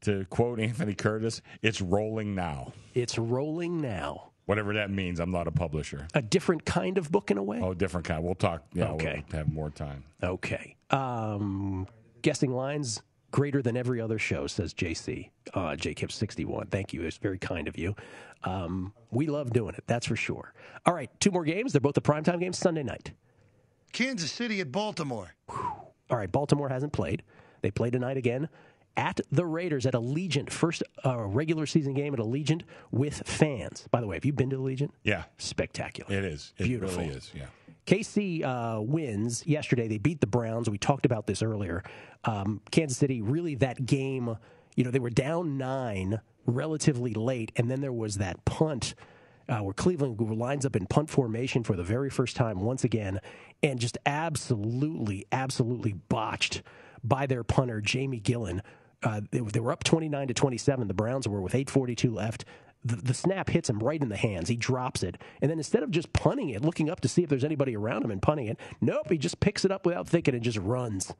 to quote Anthony Curtis, it's rolling now. It's rolling now. Whatever that means. I'm not a publisher. A different kind of book in a way. Oh, different kind. We'll talk. Yeah, Okay. we'll have more time. Okay. Um, guessing lines greater than every other show, says JC. Uh, JKIP61. Thank you. It's very kind of you. Um, we love doing it. That's for sure. All right. Two more games. They're both the primetime games Sunday night. Kansas City at Baltimore. All right. Baltimore hasn't played. They play tonight again at the Raiders at Allegiant. First uh, regular season game at Allegiant with fans. By the way, have you been to Allegiant? Yeah. Spectacular. It is. It Beautiful. really is. Yeah. KC uh, wins yesterday. They beat the Browns. We talked about this earlier. Um, Kansas City, really, that game, you know, they were down nine relatively late, and then there was that punt uh, where Cleveland lines up in punt formation for the very first time once again, and just absolutely, absolutely botched by their punter, Jamie Gillan. Uh, they, they were up 29 to 27. The Browns were with 8:42 left. The, the snap hits him right in the hands. He drops it, and then instead of just punting it, looking up to see if there's anybody around him and punting it, nope, he just picks it up without thinking and just runs.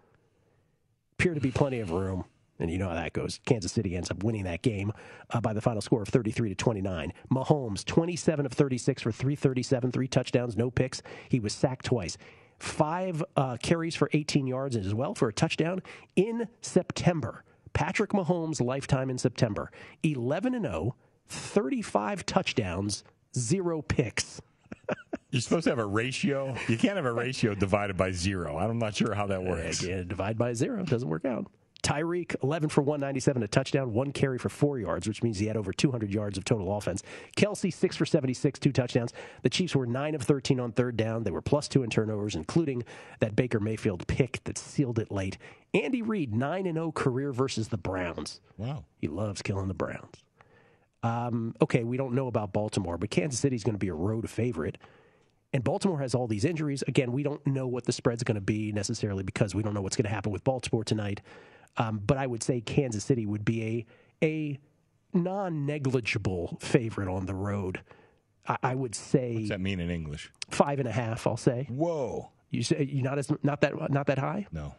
Appear to be plenty of room, and you know how that goes. Kansas City ends up winning that game uh, by the final score of 33 to 29. Mahomes, 27 of 36 for 337, three touchdowns, no picks. He was sacked twice. Five uh, carries for 18 yards as well for a touchdown in September. Patrick Mahomes' lifetime in September. 11 and 0, 35 touchdowns, zero picks. You're supposed to have a ratio. You can't have a ratio divided by zero. I'm not sure how that works. Yeah, divide by zero doesn't work out. Tyreek, 11 for 197, a touchdown, one carry for four yards, which means he had over 200 yards of total offense. Kelsey, 6 for 76, two touchdowns. The Chiefs were 9 of 13 on third down. They were plus two in turnovers, including that Baker Mayfield pick that sealed it late. Andy Reid, 9 and 0 career versus the Browns. Wow. He loves killing the Browns. Um, okay, we don't know about Baltimore, but Kansas City is going to be a road favorite. And Baltimore has all these injuries. Again, we don't know what the spread's going to be necessarily because we don't know what's going to happen with Baltimore tonight. Um, but I would say Kansas City would be a a non negligible favorite on the road. I, I would say What's that mean in English? five and a half. I'll say. Whoa. You say you not as not that not that high. No,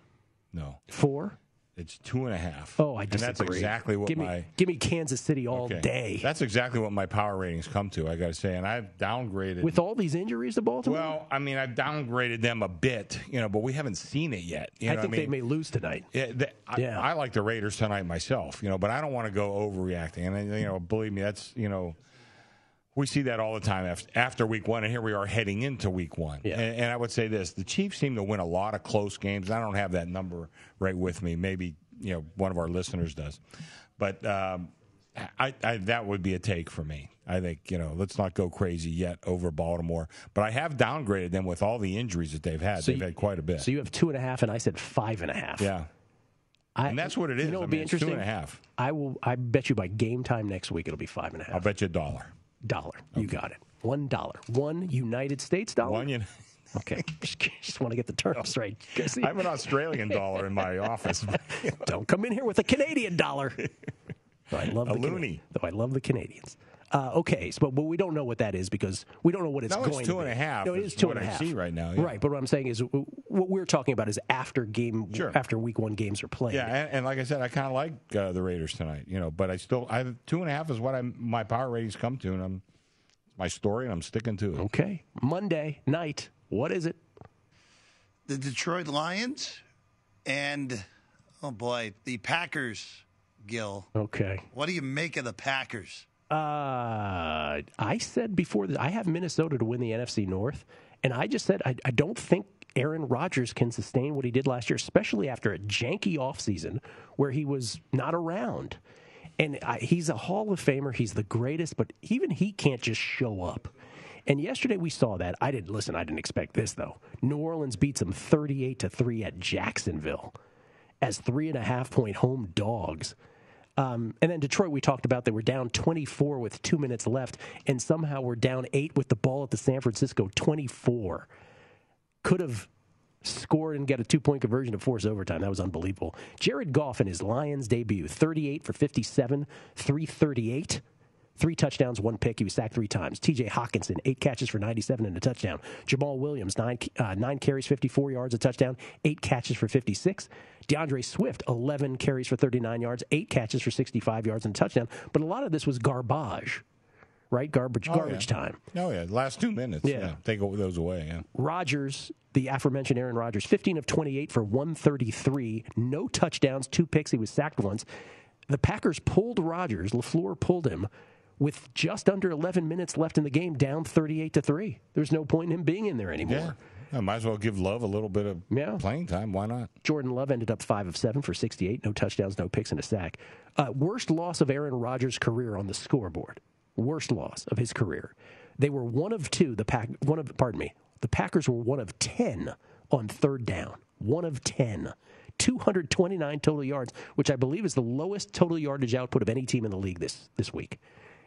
no. Four. It's two and a half. Oh, I disagree. And that's exactly what give me, my give me Kansas City all Okay. day. That's exactly what my power ratings come to. I got to say, and I've downgraded With all these injuries to Baltimore, Well, I mean, I've downgraded them a bit, you know, but we haven't seen it yet. You know I think mean? they may lose tonight. Yeah, the, I, Yeah. I like the Raiders tonight myself, you know, but I don't want to go overreacting. And you know, believe me, that's you know, we see that all the time after, after week one, and here we are heading into week one. Yeah. And, and I would say this: the Chiefs seem to win a lot of close games. I don't have that number right with me. Maybe you know one of our listeners does, but. Um, I, I, that would be a take for me. I think you know, let's not go crazy yet over Baltimore. But I have downgraded them with all the injuries that they've had. So they've you- had quite a bit. So you have two and a half, and I said five and a half. yeah, I, and that's what it is. You know, it'll be mean, two interesting. and a half. I will. I bet you by game time next week it'll be five and a half. I'll bet you a dollar. Dollar. You got it. One dollar. One United States dollar. One, you Okay. just, just want to get the terms right. See- I have an Australian dollar in my office. Don't come in here with a Canadian dollar. Though I love A the loony. Though I love the Canadians. Uh, okay, so, but, but we don't know what that is because we don't know what it's No, it's going two to and be. a half No, it is is two what and a I half. see right now, yeah. Right, but what I'm saying is what we're talking about is after game Sure. after week one games are played. Yeah, and, and like I said, I kind of like uh, the Raiders tonight, you know. But I still, I two and a half is what I my power ratings come to, and I'm my story, and I'm sticking to it. Okay, Monday night. What is it? The Detroit Lions and, oh boy, the Packers, Gill. Okay. What do you make of the Packers? Uh, I said before that I have Minnesota to win the NFC North, and I just said I, I don't think Aaron Rodgers can sustain what he did last year, especially after a janky offseason where he was not around. And I, he's a Hall of Famer. He's the greatest, but even he can't just show up. And yesterday we saw that. I didn't listen. I didn't expect this though. New Orleans beats them thirty-eight to three at Jacksonville as three and a half point home dogs. Um, and then Detroit, we talked about they were down 24 with two minutes left, and somehow we're down eight with the ball at the San Francisco 24. Could have scored and get a two point conversion to force overtime. That was unbelievable. Jared Goff in his Lions debut 38 for 57, 338. Three touchdowns, one pick. He was sacked three times. TJ Hockenson, eight catches for 97 and a touchdown. Jamaal Williams, nine, uh, nine carries, 54 yards, a touchdown, eight catches for 56. D'Andre Swift, 11 carries for 39 yards, eight catches for 65 yards and a touchdown. But a lot of this was garbage, right? Garbage, Oh, garbage yeah. time. Oh yeah, last two minutes. Yeah. Yeah, take those away. Yeah. Rodgers, the aforementioned Aaron Rodgers, 15 of 28 for 133, no touchdowns, two picks. He was sacked once. The Packers pulled Rodgers, LaFleur pulled him with just under 11 minutes left in the game, down 38 to 3. There's no point in him being in there anymore. Yeah. I might as well give Love a little bit of Yeah. playing time. Why not? Jordan Love ended up 5 of 7 for 68, no touchdowns, no picks, and a sack. Uh, worst loss of Aaron Rodgers' career on the scoreboard. Worst loss of his career. They were one of two, the pack one of pardon me. The Packers were one of 10 on third down. One of 10. 229 total yards, which I believe is the lowest total yardage output of any team in the league this this week.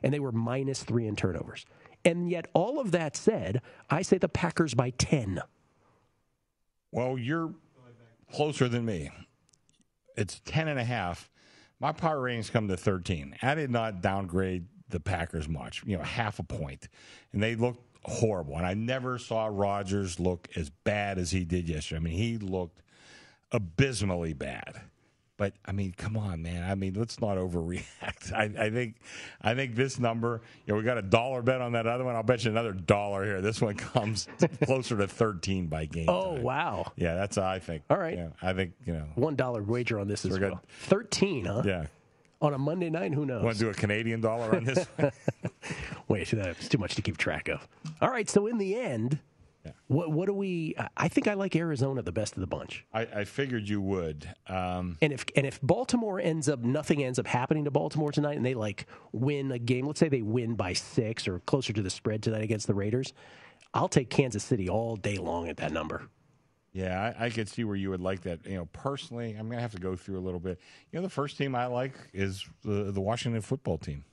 And they were minus 3 in turnovers. And yet all of that said, I say the Packers by 10. Well, you're closer than me. It's 10 and a half. My power ratings come to 13. I did not downgrade the Packers much, you know, half a point. And they looked horrible. And I never saw Rodgers look as bad as he did yesterday. I mean, he looked abysmally bad. But I mean, come on, man. I mean, let's not overreact. I, I think, I think this number. You know, we got a dollar bet on that other one. I'll bet you another dollar here. This one comes closer to thirteen by game. Oh, time. wow. Yeah, that's I think. All right. Yeah, I think you know. One dollar wager on this as we're good. well. Thirteen, huh? Yeah. On a Monday night, who knows? Want to do a Canadian dollar on this? Wait, that's too much to keep track of. All right, so in the end, What, what do we? I think I like Arizona the best of the bunch. I, I figured you would. Um, And if and if Baltimore ends up nothing ends up happening to Baltimore tonight, and they like win a game, let's say they win by six or closer to the spread tonight against the Raiders, I'll take Kansas City all day long at that number. Yeah, I, I could see where you would like that. You know, personally, I'm going to have to go through a little bit. You know, the first team I like is the the Washington football team.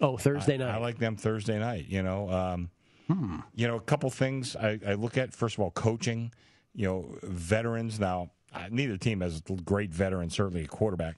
Oh, Thursday I, night. I like them Thursday night. You know, um, Hmm. you know, a couple things I, I look at. First of all, coaching. You know, veterans. Now, neither team has great veterans. Certainly, a quarterback.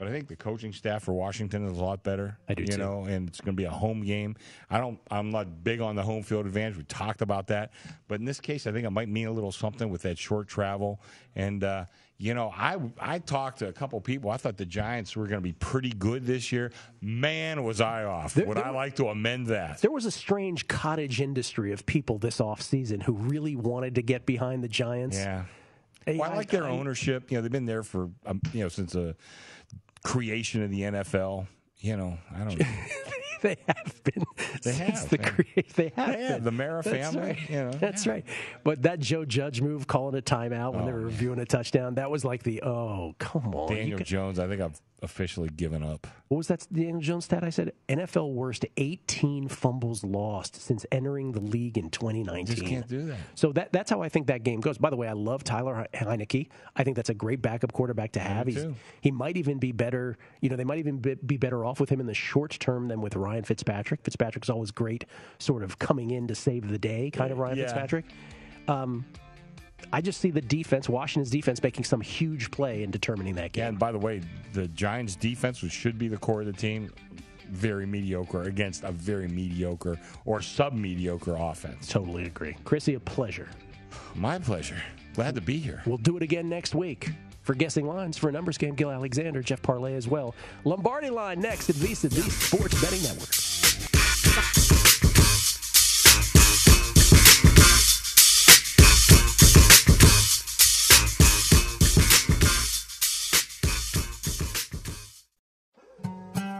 But I think the coaching staff for Washington is a lot better. I do you too. know, and it's going to be a home game. I don't. I'm not big on the home field advantage. We talked about that, but in this case, I think it might mean a little something with that short travel. And uh, you know, I I talked to a couple people. I thought the Giants were going to be pretty good this year. Man, was I off. There- Would there- I like to amend that? There was a strange cottage industry of people this offseason who really wanted to get behind the Giants. Yeah. Hey, Well, I like their I- ownership. You know, they've been there for um, you know since the creation of the NFL. You know, I don't know. they have been They since have, the yeah. crea- they have They have. The Mara That's family, right. you know, that's right. But that Joe Judge move, calling a timeout when they Oh, were reviewing a touchdown, that was like the oh come on. Daniel could- Jones. I think I've officially given up. what was that Daniel Jones stat? I said NFL worst 18 fumbles lost since entering the league in 2019. Just can't do that. So that that's how I think that game goes. By the way, I love Tyler Heinicke. I think that's a great backup quarterback to have. he might even be better. You know, they might even be, be better off with him in the short term than with Ryan Fitzpatrick. Fitzpatrick's always great, sort of coming in to save the day, kind of Ryan Yeah. Fitzpatrick. Um, I just see the defense, Washington's defense, making some huge play in determining that game. Yeah, and by the way, the Giants' defense, which should be the core of the team, very mediocre against a very mediocre or sub mediocre offense. Totally agree. Chrissy, a pleasure. My pleasure. Glad to be here. We'll do it again next week. For guessing lines for a numbers game, Gill Alexander, Jeff Parlay as well. Lombardi line next at VSiN, the Sports Betting Network.